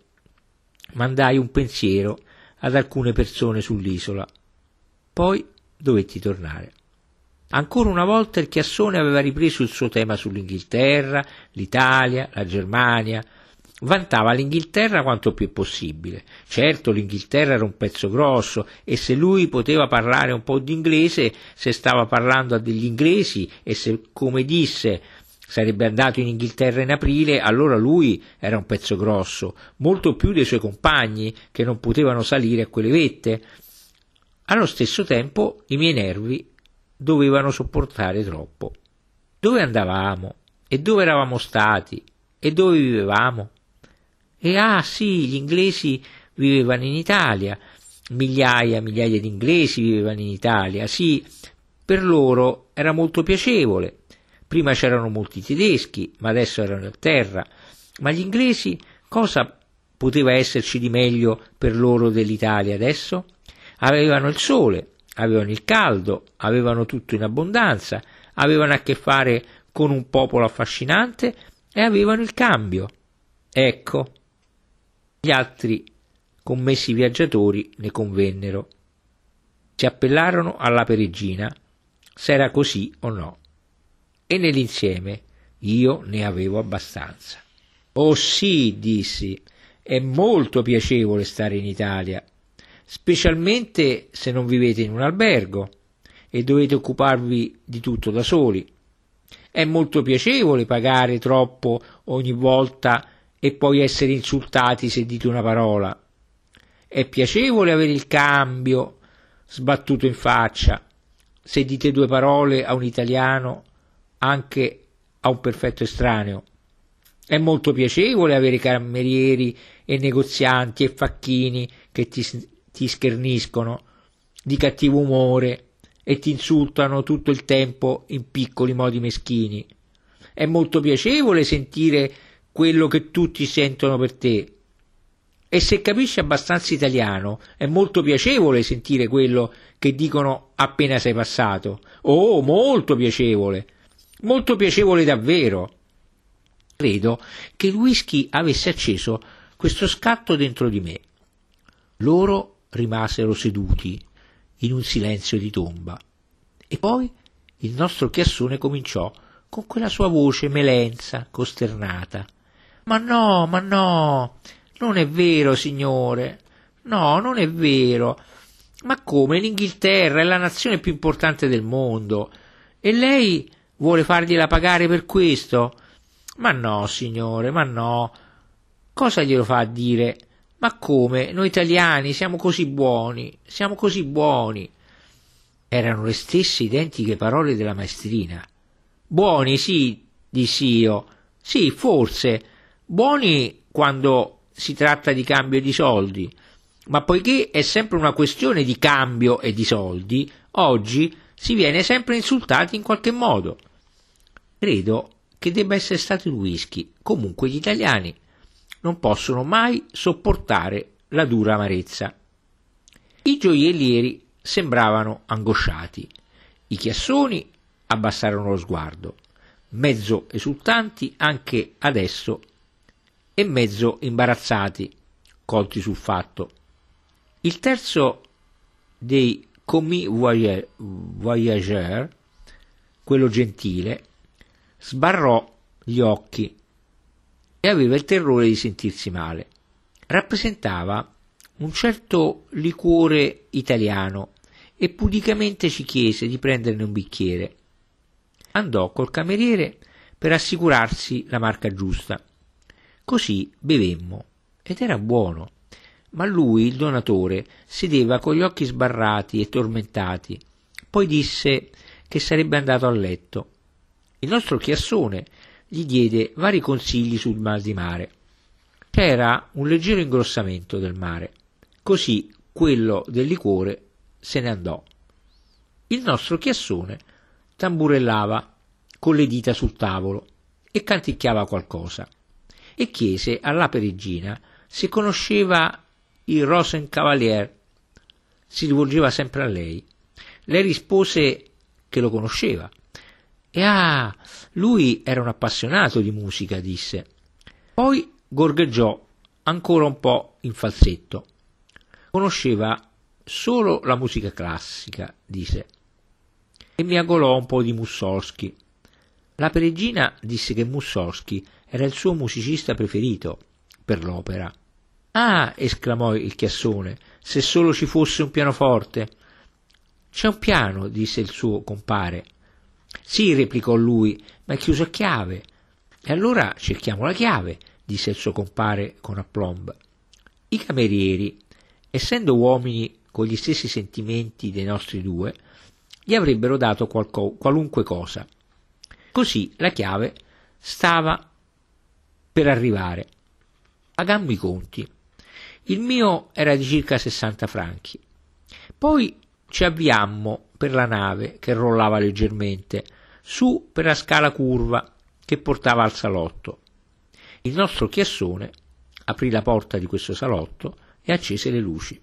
mandai un pensiero ad alcune persone sull'isola poi dovetti tornare. Ancora una volta il Chiassone aveva ripreso il suo tema sull'Inghilterra, l'Italia, la Germania. Vantava l'Inghilterra quanto più possibile. Certo, l'Inghilterra era un pezzo grosso e se lui poteva parlare un po' di inglese, se stava parlando a degli inglesi e se, come disse, sarebbe andato in Inghilterra in aprile, allora lui era un pezzo grosso, molto più dei suoi compagni che non potevano salire a quelle vette. Allo stesso tempo i miei nervi dovevano sopportare troppo. Dove andavamo? E dove eravamo stati? E dove vivevamo? E ah sì, gli inglesi vivevano in Italia, migliaia e migliaia di inglesi vivevano in Italia, sì, per loro era molto piacevole. Prima c'erano molti tedeschi, ma adesso erano a terra. Ma gli inglesi cosa poteva esserci di meglio per loro dell'Italia adesso? Avevano il sole, avevano il caldo, avevano tutto in abbondanza, avevano a che fare con un popolo affascinante e avevano il cambio. Ecco, gli altri commessi viaggiatori ne convennero. Si appellarono alla peregina se era così o no. E nell'insieme io ne avevo abbastanza. Oh sì, dissi, è molto piacevole stare in Italia specialmente se non vivete in un albergo e dovete occuparvi di tutto da soli. È molto piacevole pagare troppo ogni volta e poi essere insultati se dite una parola. È piacevole avere il cambio sbattuto in faccia se dite due parole a un italiano anche a un perfetto estraneo. È molto piacevole avere camerieri e negozianti e facchini che ti, ti scherniscono di cattivo umore e ti insultano tutto il tempo in piccoli modi meschini. È molto piacevole sentire quello che tutti sentono per te. E se capisci abbastanza italiano, è molto piacevole sentire quello che dicono appena sei passato. Oh, molto piacevole. Molto piacevole davvero. Credo che il whisky avesse acceso questo scatto dentro di me. Loro rimasero seduti in un silenzio di tomba. E poi il nostro chiassone cominciò con quella sua voce melenza, costernata. Ma no, ma no, non è vero, signore. No, non è vero. Ma come? L'Inghilterra è la nazione più importante del mondo. E lei vuole fargliela pagare per questo? Ma no, signore, ma no. Cosa glielo fa a dire? Ma come? Noi italiani siamo così buoni, siamo così buoni. Erano le stesse identiche parole della maestrina. Buoni, sì, dissi io. Sì, forse. Buoni quando si tratta di cambio di soldi. Ma poiché è sempre una questione di cambio e di soldi, oggi si viene sempre insultati in qualche modo. Credo che debba essere stato il whisky. Comunque gli italiani non possono mai sopportare la dura amarezza. I gioiellieri sembravano angosciati. I chiassoni abbassarono lo sguardo, mezzo esultanti anche adesso e mezzo imbarazzati, colti sul fatto. Il terzo dei commis voyageurs, quello gentile, sbarrò gli occhi e aveva il terrore di sentirsi male. Rappresentava un certo liquore italiano e pudicamente ci chiese di prenderne un bicchiere. Andò col cameriere per assicurarsi la marca giusta. Così bevemmo ed era buono ma lui, il donatore, sedeva con gli occhi sbarrati e tormentati. Poi disse che sarebbe andato a letto. Il nostro chiassone gli diede vari consigli sul mal di mare. C'era un leggero ingrossamento del mare, così quello del liquore se ne andò. Il nostro chiassone tamburellava con le dita sul tavolo e canticchiava qualcosa e chiese alla perigina se conosceva il Rosencavalier. Si rivolgeva sempre a lei. Lei rispose che lo conosceva. E ah, lui era un appassionato di musica, disse. Poi gorgheggiò ancora un po' in falsetto. Conosceva solo la musica classica, disse. E mi aggolò un po' di Mussorgsky. La peregina disse che Mussorgsky era il suo musicista preferito per l'opera Ah, esclamò il chiassone, se solo ci fosse un pianoforte. C'è un piano, disse il suo compare. Sì, replicò lui, ma è chiuso a chiave. E allora cerchiamo la chiave, disse il suo compare con aplomb. I camerieri, essendo uomini con gli stessi sentimenti dei nostri due, gli avrebbero dato qualco, qualunque cosa. Così la chiave stava per arrivare. Pagammo i conti. Il mio era di circa 60 franchi. Poi ci avviammo per la nave che rollava leggermente, su per la scala curva che portava al salotto. Il nostro chiassone aprì la porta di questo salotto e accese le luci.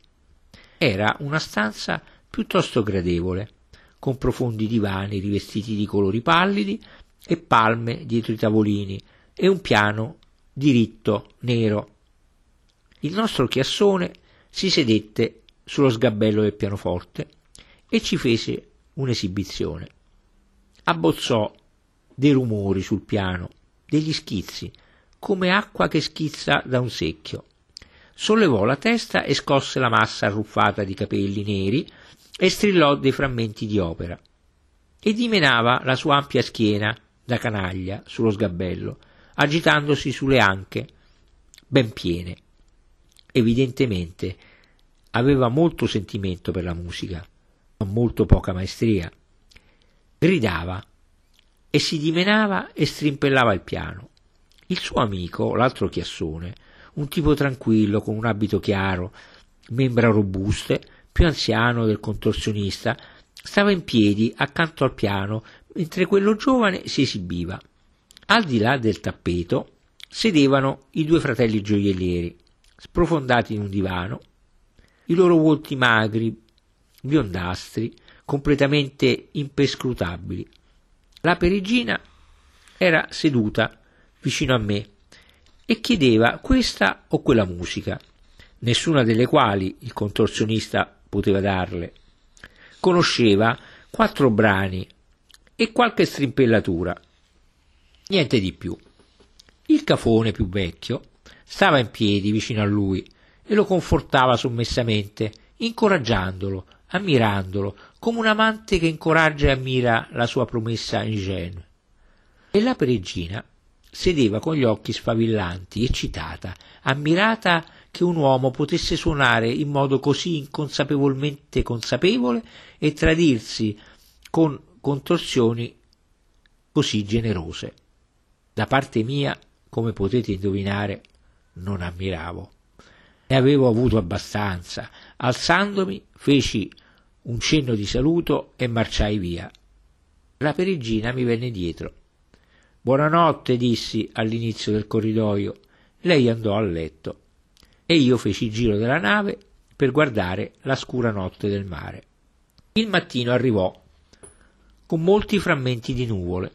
Era una stanza piuttosto gradevole, con profondi divani rivestiti di colori pallidi e palme dietro i tavolini e un piano diritto nero il nostro chiassone si sedette sullo sgabello del pianoforte e ci fece un'esibizione. Abbozzò dei rumori sul piano, degli schizzi, come acqua che schizza da un secchio. Sollevò la testa e scosse la massa arruffata di capelli neri e strillò dei frammenti di opera. E dimenava la sua ampia schiena da canaglia sullo sgabello, agitandosi sulle anche ben piene. Evidentemente aveva molto sentimento per la musica, ma molto poca maestria. Gridava e si dimenava e strimpellava il piano. Il suo amico, l'altro chiassone, un tipo tranquillo, con un abito chiaro, membra robuste, più anziano del contorsionista, stava in piedi accanto al piano mentre quello giovane si esibiva. Al di là del tappeto sedevano i due fratelli gioiellieri, sprofondati in un divano, i loro volti magri, biondastri, completamente impescrutabili. La perigina era seduta vicino a me e chiedeva questa o quella musica, nessuna delle quali il contorsionista poteva darle. Conosceva quattro brani e qualche strimpellatura. Niente di più. Il cafone più vecchio stava in piedi vicino a lui e lo confortava sommessamente, incoraggiandolo, ammirandolo, come un amante che incoraggia e ammira la sua promessa ingenua. E la peregrina sedeva con gli occhi sfavillanti, eccitata, ammirata che un uomo potesse suonare in modo così inconsapevolmente consapevole e tradirsi con contorsioni così generose. Da parte mia, come potete indovinare, non ammiravo. Ne avevo avuto abbastanza. Alzandomi, feci un cenno di saluto e marciai via. La perigina mi venne dietro. Buonanotte, dissi all'inizio del corridoio. Lei andò a letto e io feci il giro della nave per guardare la scura notte del mare. Il mattino arrivò con molti frammenti di nuvole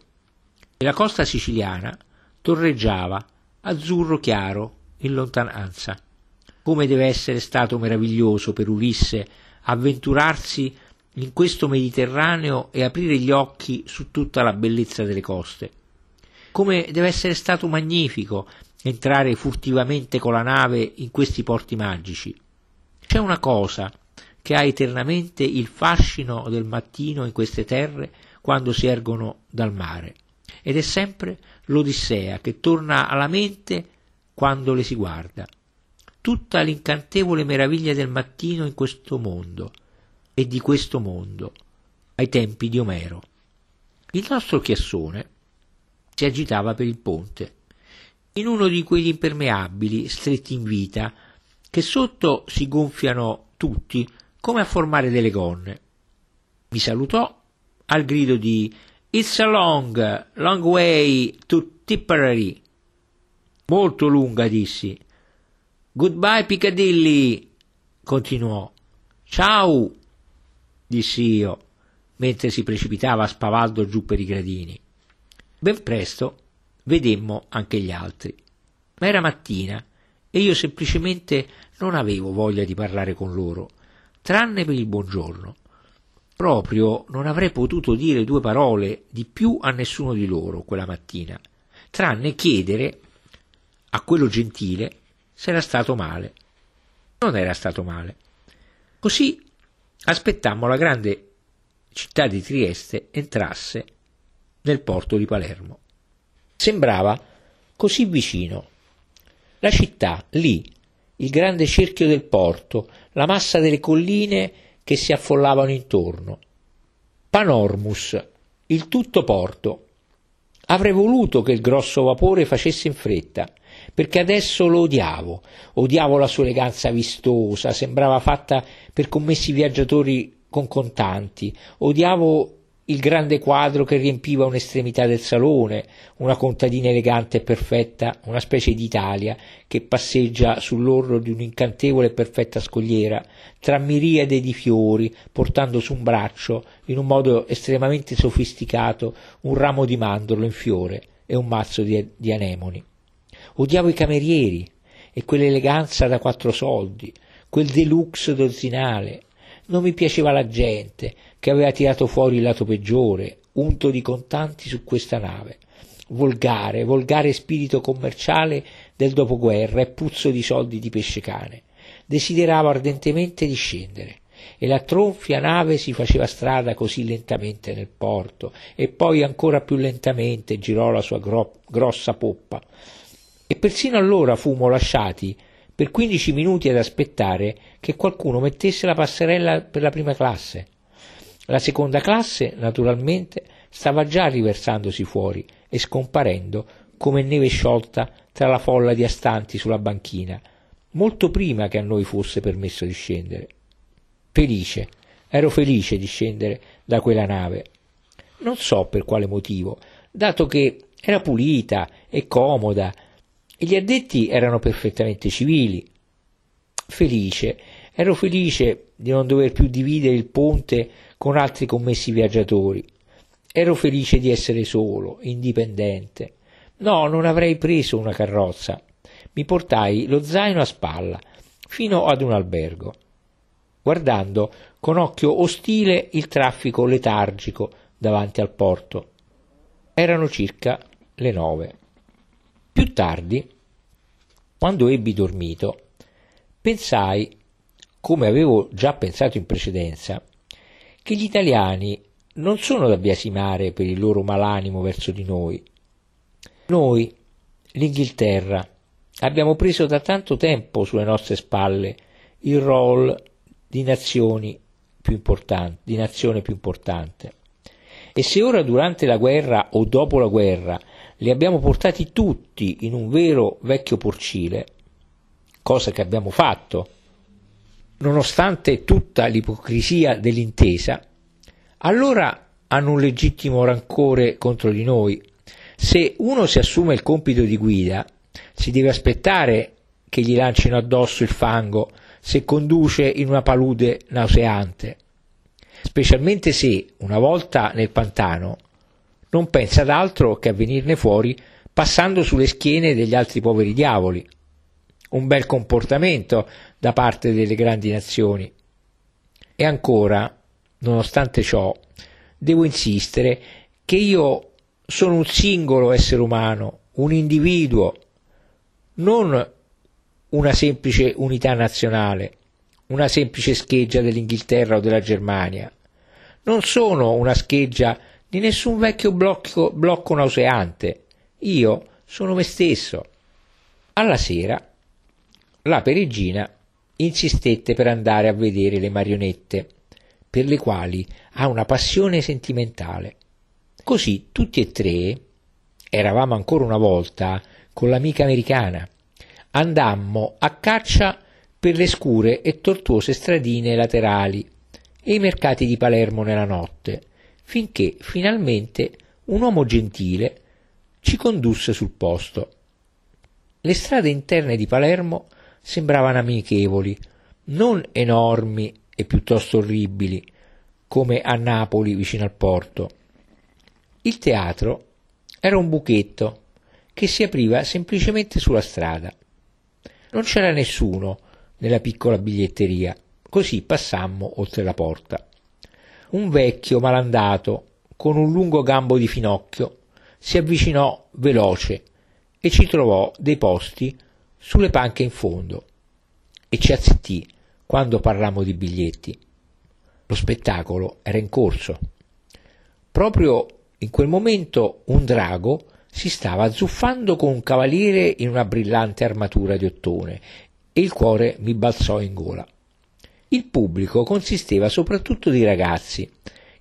e la costa siciliana torreggiava azzurro chiaro in lontananza. Come deve essere stato meraviglioso per Ulisse avventurarsi in questo Mediterraneo e aprire gli occhi su tutta la bellezza delle coste. Come deve essere stato magnifico entrare furtivamente con la nave in questi porti magici. C'è una cosa che ha eternamente il fascino del mattino in queste terre quando si ergono dal mare, ed è sempre l'Odissea che torna alla mente quando le si guarda. Tutta l'incantevole meraviglia del mattino in questo mondo e di questo mondo ai tempi di Omero. Il nostro chiassone si agitava per il ponte, in uno di quegli impermeabili stretti in vita che sotto si gonfiano tutti come a formare delle gonne. Mi salutò al grido di It's a long, long way to Tipperary. Molto lunga, dissi. Goodbye Piccadilly, continuò. Ciao, dissi io, mentre si precipitava spavaldo giù per i gradini. Ben presto vedemmo anche gli altri. Ma era mattina e io semplicemente non avevo voglia di parlare con loro, tranne per il buongiorno. Proprio non avrei potuto dire due parole di più a nessuno di loro quella mattina, tranne chiedere a quello gentile se era stato male. Non era stato male. Così aspettammo la grande città di Trieste entrasse nel porto di Palermo. Sembrava così vicino. La città, lì, il grande cerchio del porto, la massa delle colline che si affollavano intorno. Panormus, il tutto porto. Avrei voluto che il grosso vapore facesse in fretta, perché adesso lo odiavo, odiavo la sua eleganza vistosa, sembrava fatta per commessi viaggiatori con contanti, odiavo il grande quadro che riempiva un'estremità del salone, una contadina elegante e perfetta, una specie d'Italia che passeggia sull'orlo di un'incantevole e perfetta scogliera, tra miriade di fiori, portando su un braccio, in un modo estremamente sofisticato, un ramo di mandorlo in fiore e un mazzo di, di anemoni. Odiavo i camerieri e quell'eleganza da quattro soldi, quel deluxe dozzinale, non mi piaceva la gente che aveva tirato fuori il lato peggiore, unto di contanti su questa nave. Volgare, volgare spirito commerciale del dopoguerra e puzzo di soldi di pesce cane. Desideravo ardentemente di scendere e la tronfia nave si faceva strada così lentamente nel porto e poi ancora più lentamente girò la sua gro- grossa poppa. E persino allora fummo lasciati per quindici minuti ad aspettare che qualcuno mettesse la passerella per la prima classe. La seconda classe, naturalmente, stava già riversandosi fuori e scomparendo come neve sciolta tra la folla di astanti sulla banchina, molto prima che a noi fosse permesso di scendere. Felice, ero felice di scendere da quella nave. Non so per quale motivo, dato che era pulita e comoda e gli addetti erano perfettamente civili. Felice, ero felice di non dover più dividere il ponte con altri commessi viaggiatori. Ero felice di essere solo, indipendente. No, non avrei preso una carrozza. Mi portai lo zaino a spalla fino ad un albergo, guardando con occhio ostile il traffico letargico davanti al porto. Erano circa le nove. Più tardi, quando ebbi dormito, pensai, come avevo già pensato in precedenza, che gli italiani non sono da biasimare per il loro malanimo verso di noi. Noi, l'Inghilterra, abbiamo preso da tanto tempo sulle nostre spalle il ruolo di di nazione più importante. E se ora durante la guerra o dopo la guerra li abbiamo portati tutti in un vero vecchio porcile, cosa che abbiamo fatto, nonostante tutta l'ipocrisia dell'intesa, allora hanno un legittimo rancore contro di noi. Se uno si assume il compito di guida, si deve aspettare che gli lancino addosso il fango se conduce in una palude nauseante, specialmente se, una volta nel pantano, non pensa ad altro che a venirne fuori passando sulle schiene degli altri poveri diavoli. Un bel comportamento da parte delle grandi nazioni. E ancora, nonostante ciò, devo insistere che io sono un singolo essere umano, un individuo, non una semplice unità nazionale, una semplice scheggia dell'Inghilterra o della Germania. Non sono una scheggia di nessun vecchio blocco, blocco nauseante. Io sono me stesso. Alla sera la perigina insistette per andare a vedere le marionette, per le quali ha una passione sentimentale. Così tutti e tre eravamo ancora una volta con l'amica americana. Andammo a caccia per le scure e tortuose stradine laterali e i mercati di Palermo nella notte, finché finalmente un uomo gentile ci condusse sul posto. Le strade interne di Palermo sembravano amichevoli, non enormi e piuttosto orribili, come a Napoli vicino al porto. Il teatro era un buchetto che si apriva semplicemente sulla strada. Non c'era nessuno nella piccola biglietteria, così passammo oltre la porta. Un vecchio malandato, con un lungo gambo di finocchio, si avvicinò veloce e ci trovò dei posti sulle panche in fondo e ci azzittì quando parlammo di biglietti. Lo spettacolo era in corso. Proprio in quel momento un drago si stava azzuffando con un cavaliere in una brillante armatura di ottone e il cuore mi balzò in gola. Il pubblico consisteva soprattutto di ragazzi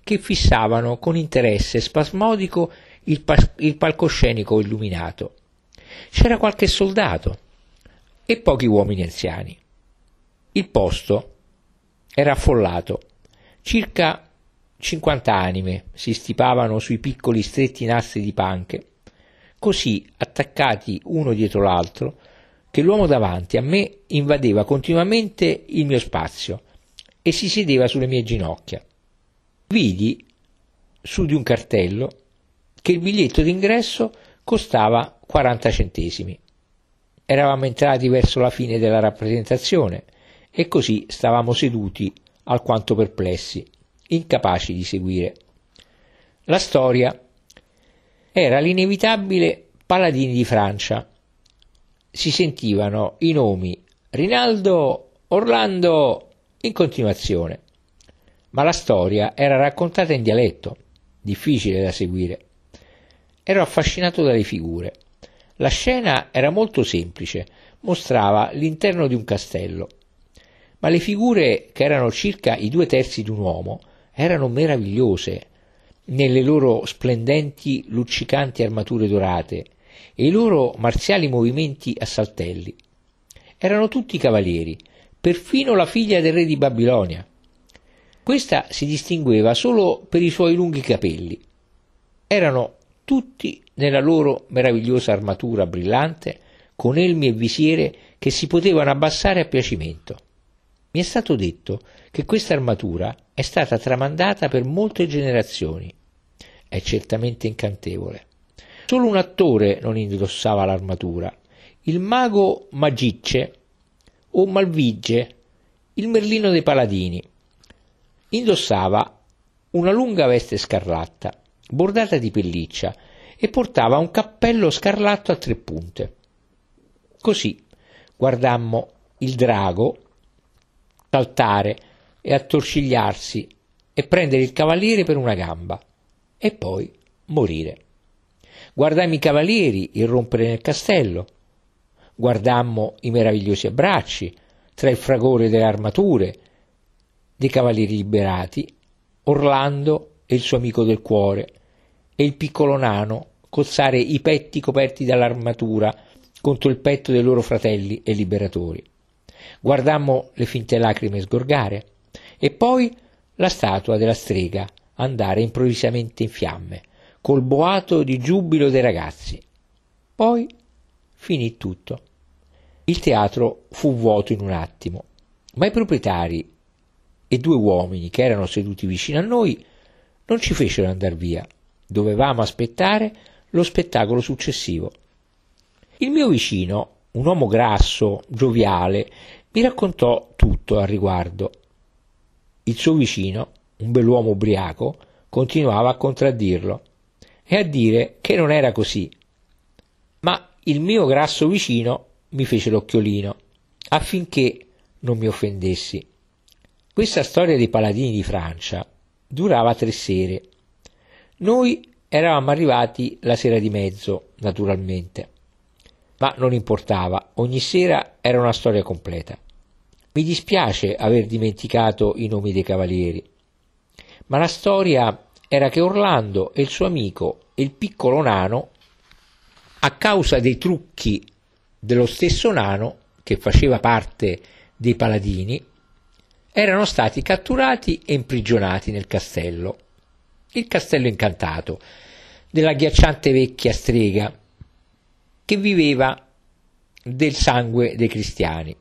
che fissavano con interesse spasmodico il, pa- il palcoscenico illuminato. C'era qualche soldato e pochi uomini anziani. Il posto era affollato. Circa 50 anime si stipavano sui piccoli stretti nastri di panche così attaccati uno dietro l'altro, che l'uomo davanti a me invadeva continuamente il mio spazio e si sedeva sulle mie ginocchia. Vidi su di un cartello che il biglietto d'ingresso costava 40 centesimi. Eravamo entrati verso la fine della rappresentazione e così stavamo seduti alquanto perplessi, incapaci di seguire. La storia era l'inevitabile Paladini di Francia. Si sentivano i nomi Rinaldo, Orlando in continuazione. ma la storia era raccontata in dialetto, difficile da seguire. Ero affascinato dalle figure. La scena era molto semplice, mostrava l'interno di un castello, ma le figure, che erano circa i due terzi di un uomo, erano meravigliose nelle loro splendenti, luccicanti armature dorate e i loro marziali movimenti a saltelli. Erano tutti cavalieri, perfino la figlia del re di Babilonia. Questa si distingueva solo per i suoi lunghi capelli. Erano tutti nella loro meravigliosa armatura brillante, con elmi e visiere che si potevano abbassare a piacimento. Mi è stato detto che questa armatura è stata tramandata per molte generazioni. È certamente incantevole. Solo un attore non indossava l'armatura, il mago Magicce o Malvige, il merlino dei paladini. Indossava una lunga veste scarlatta, bordata di pelliccia, e portava un cappello scarlatto a tre punte. Così guardammo il drago saltare e attorcigliarsi e prendere il cavaliere per una gamba e poi morire. Guardammo i cavalieri irrompere nel castello, guardammo i meravigliosi abbracci tra il fragore delle armature dei cavalieri liberati, Orlando e il suo amico del cuore, e il piccolo nano cozzare i petti coperti dall'armatura contro il petto dei loro fratelli e liberatori. Guardammo le finte lacrime sgorgare e poi la statua della strega andare improvvisamente in fiamme, col boato di giubilo dei ragazzi. Poi finì tutto. Il teatro fu vuoto in un attimo, ma i proprietari e due uomini che erano seduti vicino a noi non ci fecero andare via. Dovevamo aspettare lo spettacolo successivo. Il mio vicino, un uomo grasso, gioviale, mi raccontò tutto al riguardo. Il suo vicino, un bell'uomo ubriaco, continuava a contraddirlo e a dire che non era così. Ma il mio grasso vicino mi fece l'occhiolino affinché non mi offendessi. Questa storia dei paladini di Francia durava tre sere. Noi eravamo arrivati la sera di mezzo, naturalmente. Ma non importava, ogni sera era una storia completa. Mi dispiace aver dimenticato i nomi dei cavalieri, ma la storia era che Orlando e il suo amico e il piccolo nano, a causa dei trucchi dello stesso nano, che faceva parte dei paladini, erano stati catturati e imprigionati nel castello. Il castello incantato della ghiacciante vecchia strega che viveva del sangue dei cristiani.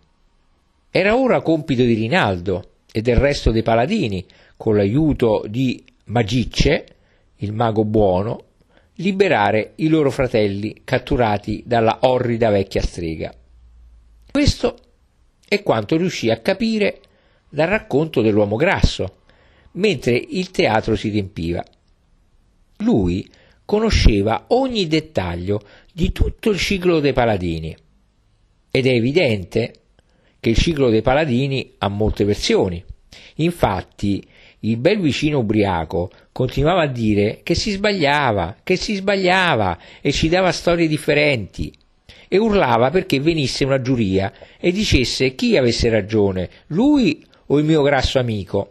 Era ora compito di Rinaldo e del resto dei paladini, con l'aiuto di Magicce, il mago buono, liberare i loro fratelli catturati dalla orrida vecchia strega. Questo è quanto riuscì a capire dal racconto dell'uomo grasso, mentre il teatro si riempiva. Lui conosceva ogni dettaglio di tutto il ciclo dei paladini ed è evidente che il ciclo dei paladini ha molte versioni. Infatti, il bel vicino ubriaco continuava a dire che si sbagliava, che si sbagliava e ci dava storie differenti e urlava perché venisse una giuria e dicesse chi avesse ragione, lui o il mio grasso amico.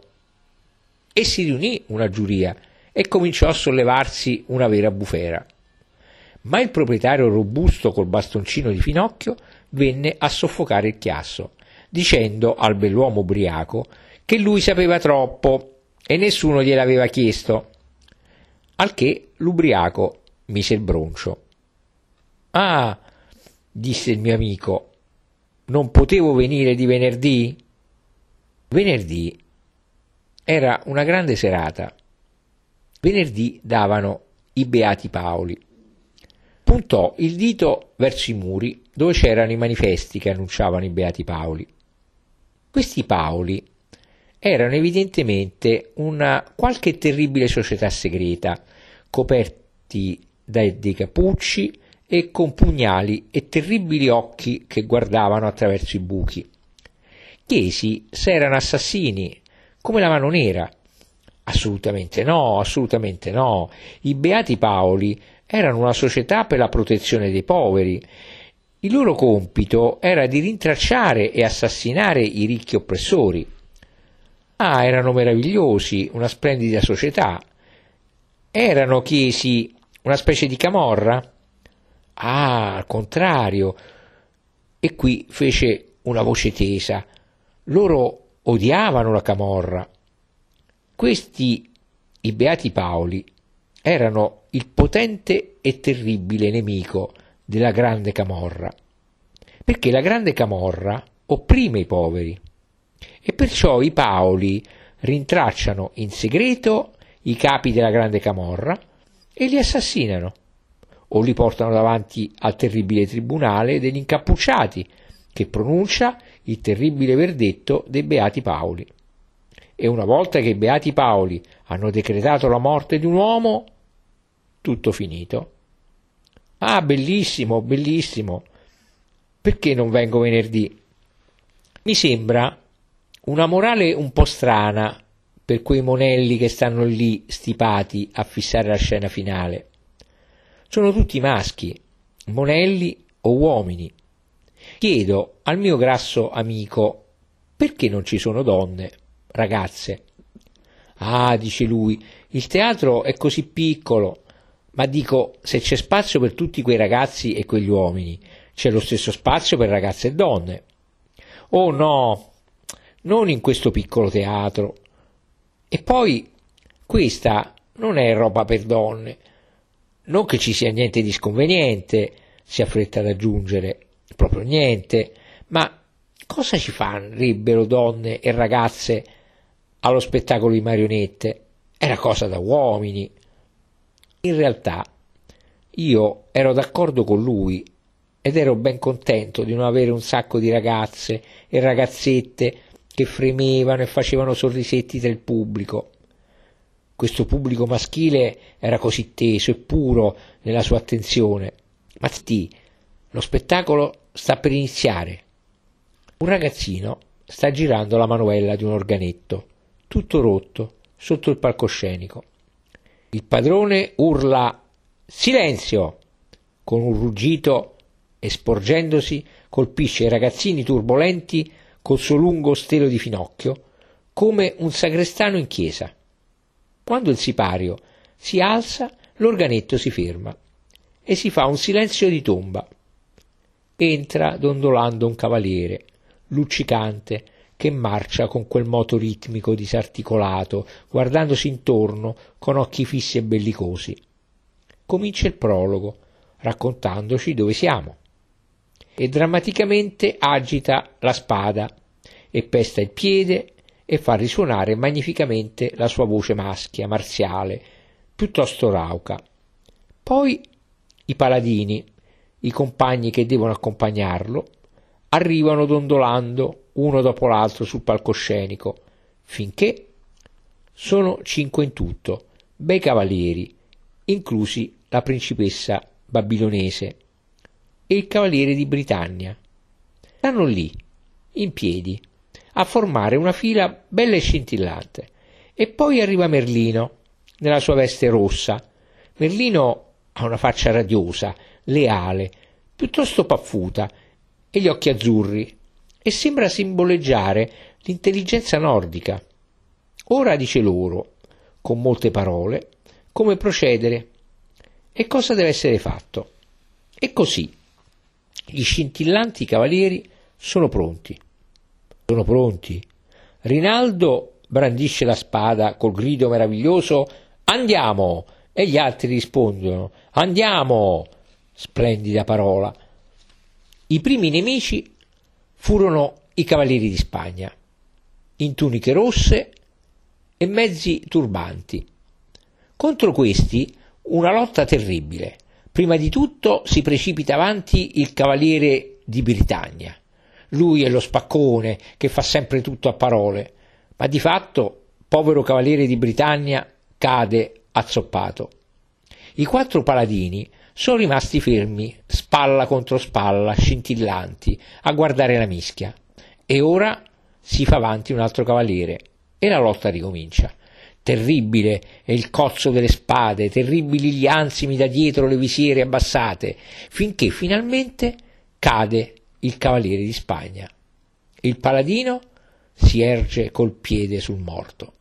E si riunì una giuria e cominciò a sollevarsi una vera bufera. Ma il proprietario robusto col bastoncino di finocchio venne a soffocare il chiasso dicendo al bell'uomo ubriaco che lui sapeva troppo e nessuno gliel'aveva chiesto. Al che l'ubriaco mise il broncio. Ah, disse il mio amico, non potevo venire di venerdì? Venerdì era una grande serata. Venerdì davano i beati Paoli. Puntò il dito verso i muri dove c'erano i manifesti che annunciavano i beati Paoli. Questi Paoli erano evidentemente una qualche terribile società segreta, coperti dai dei capucci e con pugnali e terribili occhi che guardavano attraverso i buchi. Chiesi se erano assassini, come la mano nera, Assolutamente no, assolutamente no. I Beati Paoli erano una società per la protezione dei poveri. Il loro compito era di rintracciare e assassinare i ricchi oppressori. Ah, erano meravigliosi, una splendida società. Erano, chiesi, una specie di camorra? Ah, al contrario. E qui fece una voce tesa. Loro odiavano la camorra. Questi, i Beati Paoli, erano il potente e terribile nemico della grande camorra, perché la grande camorra opprime i poveri e perciò i Paoli rintracciano in segreto i capi della grande camorra e li assassinano o li portano davanti al terribile tribunale degli incappucciati che pronuncia il terribile verdetto dei Beati Paoli. E una volta che i Beati Paoli hanno decretato la morte di un uomo, tutto finito. Ah, bellissimo, bellissimo. Perché non vengo venerdì? Mi sembra una morale un po' strana per quei monelli che stanno lì stipati a fissare la scena finale. Sono tutti maschi, monelli o uomini, Chiedo al mio grasso amico perché non ci sono donne, ragazze. Ah, dice lui, il teatro è così piccolo, ma dico, se c'è spazio per tutti quei ragazzi e quegli uomini, c'è lo stesso spazio per ragazze e donne. Oh no, non in questo piccolo teatro. E poi, questa non è roba per donne. Non che ci sia niente di sconveniente, si affretta ad aggiungere, proprio niente, ma cosa ci farebbero donne e ragazze allo spettacolo di marionette? Era cosa da uomini. In realtà io ero d'accordo con lui ed ero ben contento di non avere un sacco di ragazze e ragazzette che fremevano e facevano sorrisetti il pubblico. Questo pubblico maschile era così teso e puro nella sua attenzione. Ma sti, lo spettacolo sta per iniziare. Un ragazzino sta girando la manovella di un organetto, tutto rotto, sotto il palcoscenico. Il padrone urla Silenzio! con un ruggito e sporgendosi colpisce i ragazzini turbolenti col suo lungo stelo di finocchio, come un sagrestano in chiesa. Quando il sipario si alza, l'organetto si ferma e si fa un silenzio di tomba entra dondolando un cavaliere, luccicante, che marcia con quel moto ritmico disarticolato, guardandosi intorno con occhi fissi e bellicosi. Comincia il prologo, raccontandoci dove siamo. E drammaticamente agita la spada e pesta il piede e fa risuonare magnificamente la sua voce maschia, marziale, piuttosto rauca. Poi i paladini, i compagni che devono accompagnarlo arrivano dondolando uno dopo l'altro sul palcoscenico, finché sono cinque in tutto, bei cavalieri, inclusi la principessa babilonese e il cavaliere di Britannia. Stanno lì, in piedi, a formare una fila bella e scintillante. E poi arriva Merlino, nella sua veste rossa. Merlino ha una faccia radiosa, leale, piuttosto paffuta, e gli occhi azzurri, e sembra simboleggiare l'intelligenza nordica. Ora dice loro, con molte parole, come procedere e cosa deve essere fatto. E così gli scintillanti cavalieri sono pronti. Sono pronti. Rinaldo brandisce la spada col grido meraviglioso Andiamo! E gli altri rispondono Andiamo! Splendida parola. I primi nemici furono i cavalieri di Spagna, in tuniche rosse e mezzi turbanti. Contro questi una lotta terribile. Prima di tutto si precipita avanti il cavaliere di Britannia. Lui è lo spaccone che fa sempre tutto a parole, ma di fatto, povero cavaliere di Britannia, cade azzoppato. I quattro paladini sono rimasti fermi, spalla contro spalla, scintillanti, a guardare la mischia. E ora si fa avanti un altro cavaliere e la lotta ricomincia. Terribile è il cozzo delle spade, terribili gli ansimi da dietro le visiere abbassate, finché finalmente cade il cavaliere di Spagna. Il paladino si erge col piede sul morto.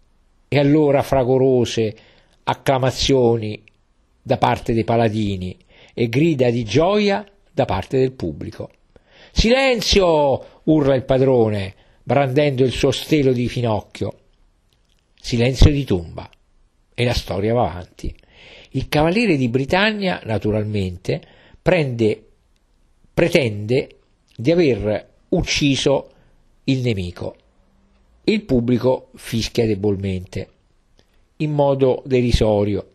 E allora fragorose acclamazioni da parte dei paladini e grida di gioia da parte del pubblico. Silenzio! urla il padrone, brandendo il suo stelo di finocchio. Silenzio di tomba. E la storia va avanti. Il cavaliere di Britannia, naturalmente, prende, pretende di aver ucciso il nemico. Il pubblico fischia debolmente, in modo derisorio.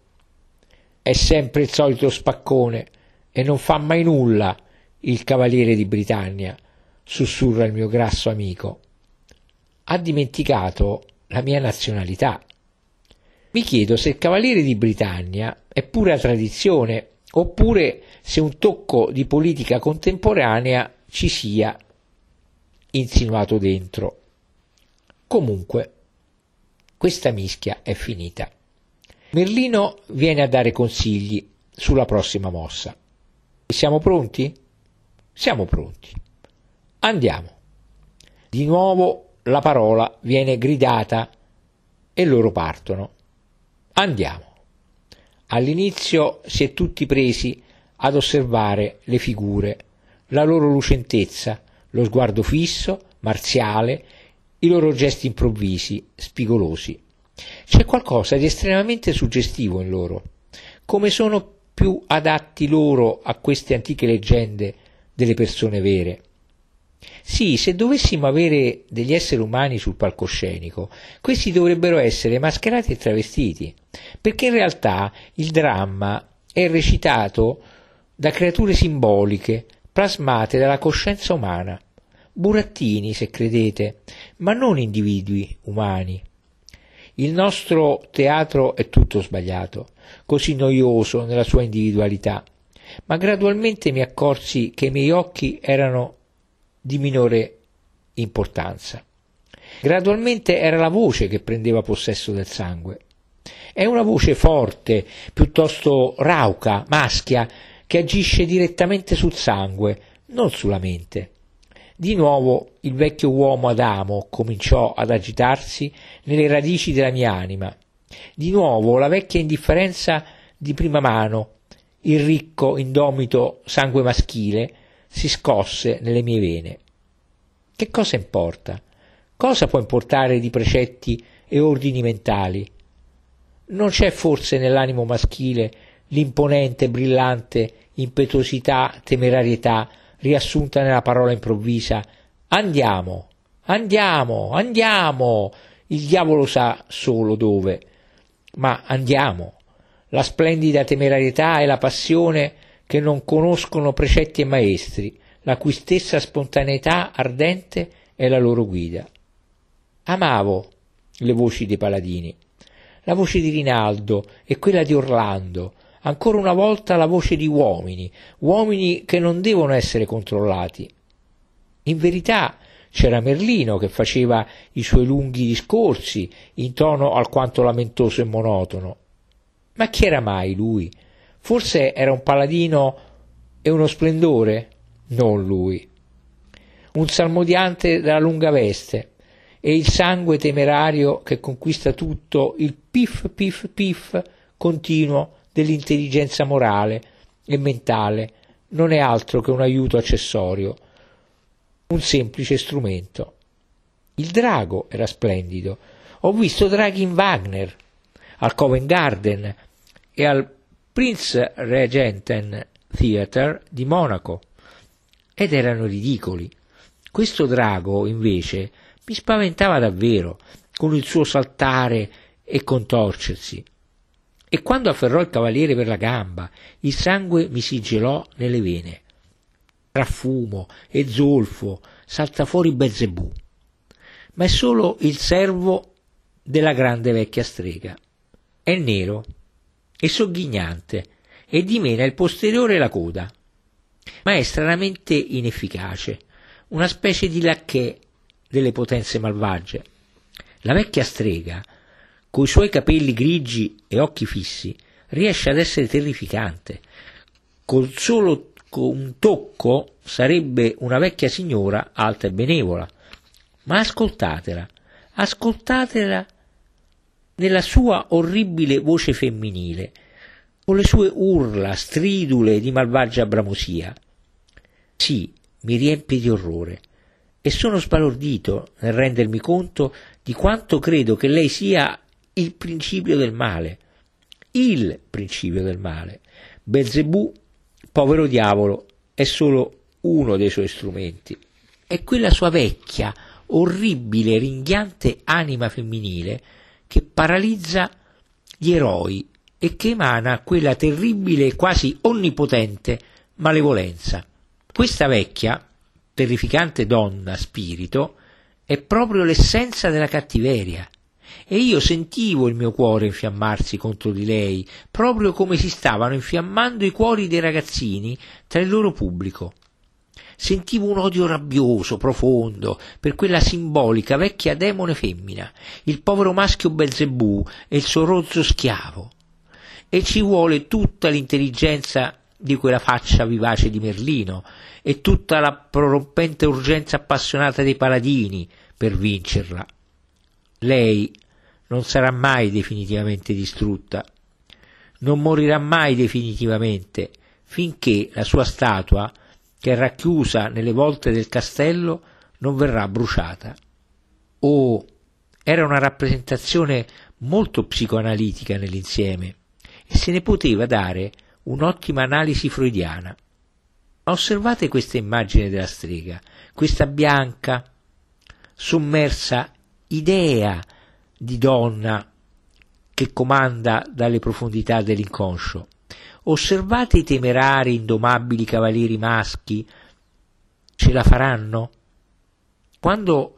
È sempre il solito spaccone e non fa mai nulla il cavaliere di Britannia, sussurra il mio grasso amico. Ha dimenticato la mia nazionalità. Mi chiedo se il cavaliere di Britannia è pura tradizione oppure se un tocco di politica contemporanea ci sia insinuato dentro. Comunque, questa mischia è finita. Merlino viene a dare consigli sulla prossima mossa. Siamo pronti? Siamo pronti. Andiamo. Di nuovo la parola viene gridata e loro partono. Andiamo. All'inizio si è tutti presi ad osservare le figure, la loro lucentezza, lo sguardo fisso, marziale, i loro gesti improvvisi, spigolosi. C'è qualcosa di estremamente suggestivo in loro, come sono più adatti loro a queste antiche leggende delle persone vere. Sì, se dovessimo avere degli esseri umani sul palcoscenico, questi dovrebbero essere mascherati e travestiti, perché in realtà il dramma è recitato da creature simboliche, plasmate dalla coscienza umana, burattini se credete, ma non individui umani. Il nostro teatro è tutto sbagliato, così noioso nella sua individualità, ma gradualmente mi accorsi che i miei occhi erano di minore importanza. Gradualmente era la voce che prendeva possesso del sangue. È una voce forte, piuttosto rauca, maschia, che agisce direttamente sul sangue, non sulla mente. Di nuovo il vecchio uomo Adamo cominciò ad agitarsi nelle radici della mia anima. Di nuovo la vecchia indifferenza di prima mano, il ricco, indomito sangue maschile si scosse nelle mie vene. Che cosa importa? Cosa può importare di precetti e ordini mentali? Non c'è forse nell'animo maschile l'imponente, brillante impetuosità, temerarietà riassunta nella parola improvvisa andiamo, andiamo, andiamo. Il diavolo sa solo dove, ma andiamo. La splendida temerarietà e la passione che non conoscono precetti e maestri, la cui stessa spontaneità ardente è la loro guida. Amavo le voci dei paladini, la voce di Rinaldo e quella di Orlando, ancora una volta la voce di uomini, uomini che non devono essere controllati. In verità c'era Merlino che faceva i suoi lunghi discorsi in tono alquanto lamentoso e monotono. Ma chi era mai lui? Forse era un paladino e uno splendore? Non lui. Un salmodiante dalla lunga veste e il sangue temerario che conquista tutto, il pif pif pif continuo dell'intelligenza morale e mentale non è altro che un aiuto accessorio, un semplice strumento. Il drago era splendido. Ho visto draghi in Wagner, al Covent Garden e al Prince Regenten Theatre di Monaco ed erano ridicoli. Questo drago, invece, mi spaventava davvero, con il suo saltare e contorcersi e quando afferrò il cavaliere per la gamba, il sangue mi si gelò nelle vene. Tra fumo e zolfo salta fuori Belzebù, ma è solo il servo della grande vecchia strega. È nero e sogghignante e dimena il posteriore e la coda, ma è stranamente inefficace, una specie di lacchè delle potenze malvagie. La vecchia strega coi suoi capelli grigi e occhi fissi, riesce ad essere terrificante. Col solo un tocco sarebbe una vecchia signora alta e benevola. Ma ascoltatela, ascoltatela nella sua orribile voce femminile, con le sue urla stridule di malvagia bramosia. Sì, mi riempie di orrore e sono sbalordito nel rendermi conto di quanto credo che lei sia il principio del male, il principio del male. Belzebù, povero diavolo, è solo uno dei suoi strumenti. È quella sua vecchia, orribile, ringhiante anima femminile che paralizza gli eroi e che emana quella terribile e quasi onnipotente malevolenza. Questa vecchia, terrificante donna spirito, è proprio l'essenza della cattiveria. E io sentivo il mio cuore infiammarsi contro di lei, proprio come si stavano infiammando i cuori dei ragazzini tra il loro pubblico. Sentivo un odio rabbioso, profondo, per quella simbolica vecchia demone femmina, il povero maschio Belzebù e il suo rozzo schiavo. E ci vuole tutta l'intelligenza di quella faccia vivace di Merlino e tutta la prorompente urgenza appassionata dei paladini per vincerla. Lei non sarà mai definitivamente distrutta, non morirà mai definitivamente finché la sua statua che è racchiusa nelle volte del castello non verrà bruciata. Oh, era una rappresentazione molto psicoanalitica nell'insieme e se ne poteva dare un'ottima analisi freudiana. Ma osservate questa immagine della strega, questa bianca, sommersa idea di donna che comanda dalle profondità dell'inconscio. Osservate i temerari, indomabili cavalieri maschi, ce la faranno? Quando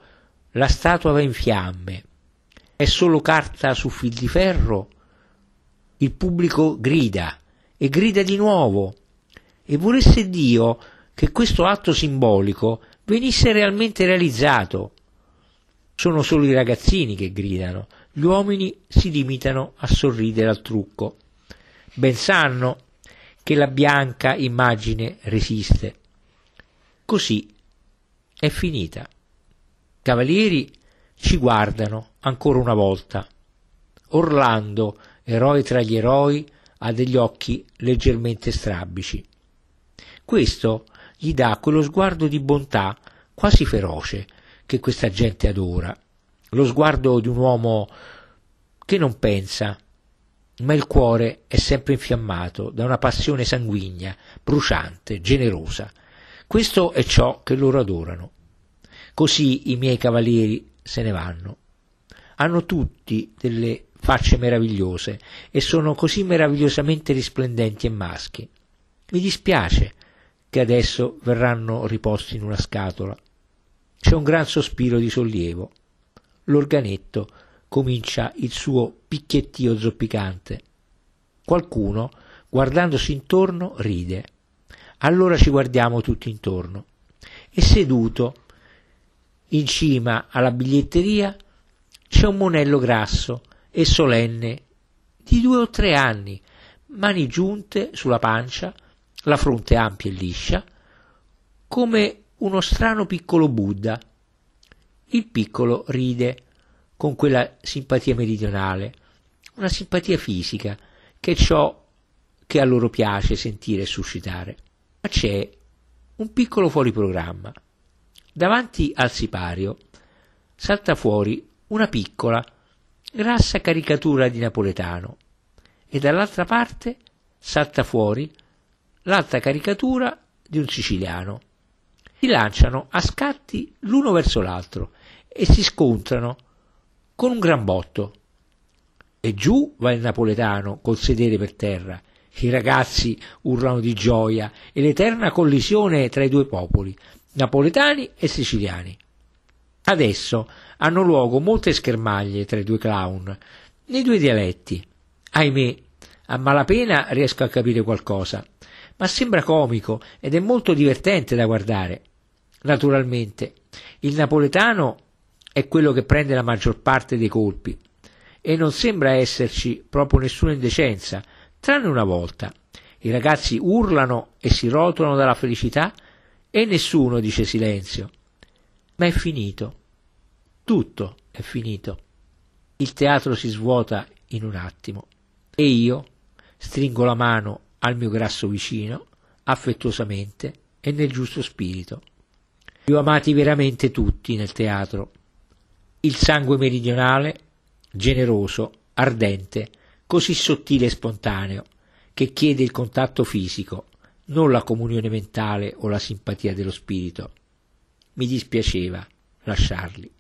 la statua va in fiamme, è solo carta su fil di ferro, il pubblico grida e grida di nuovo e volesse Dio che questo atto simbolico venisse realmente realizzato. Sono solo i ragazzini che gridano, gli uomini si limitano a sorridere al trucco ben sanno che la bianca immagine resiste. Così è finita. Cavalieri ci guardano ancora una volta. Orlando, eroe tra gli eroi, ha degli occhi leggermente strabici. Questo gli dà quello sguardo di bontà quasi feroce che questa gente adora, lo sguardo di un uomo che non pensa, ma il cuore è sempre infiammato da una passione sanguigna, bruciante, generosa. Questo è ciò che loro adorano. Così i miei cavalieri se ne vanno. Hanno tutti delle facce meravigliose e sono così meravigliosamente risplendenti e maschi. Mi dispiace che adesso verranno riposti in una scatola. C'è un gran sospiro di sollievo. L'organetto comincia il suo picchiettio zoppicante. Qualcuno, guardandosi intorno, ride. Allora ci guardiamo tutti intorno. E seduto in cima alla biglietteria c'è un monello grasso e solenne di due o tre anni, mani giunte sulla pancia, la fronte ampia e liscia, come uno strano piccolo Buddha. Il piccolo ride con quella simpatia meridionale, una simpatia fisica, che è ciò che a loro piace sentire e suscitare. Ma c'è un piccolo fuori programma. Davanti al sipario salta fuori una piccola, grassa caricatura di napoletano e dall'altra parte salta fuori l'altra caricatura di un siciliano. Si lanciano a scatti l'uno verso l'altro e si scontrano con un gran botto. E giù va il napoletano col sedere per terra. I ragazzi urlano di gioia e l'eterna collisione tra i due popoli, napoletani e siciliani. Adesso hanno luogo molte schermaglie tra i due clown, nei due dialetti. Ahimè, a malapena riesco a capire qualcosa, ma sembra comico ed è molto divertente da guardare. Naturalmente, il napoletano è quello che prende la maggior parte dei colpi e non sembra esserci proprio nessuna indecenza, tranne una volta. I ragazzi urlano e si rotolano dalla felicità e nessuno dice silenzio. Ma è finito. Tutto è finito. Il teatro si svuota in un attimo e io stringo la mano al mio grasso vicino, affettuosamente e nel giusto spirito. Li ho amati veramente tutti nel teatro. Il sangue meridionale, generoso, ardente, così sottile e spontaneo, che chiede il contatto fisico, non la comunione mentale o la simpatia dello spirito. Mi dispiaceva lasciarli.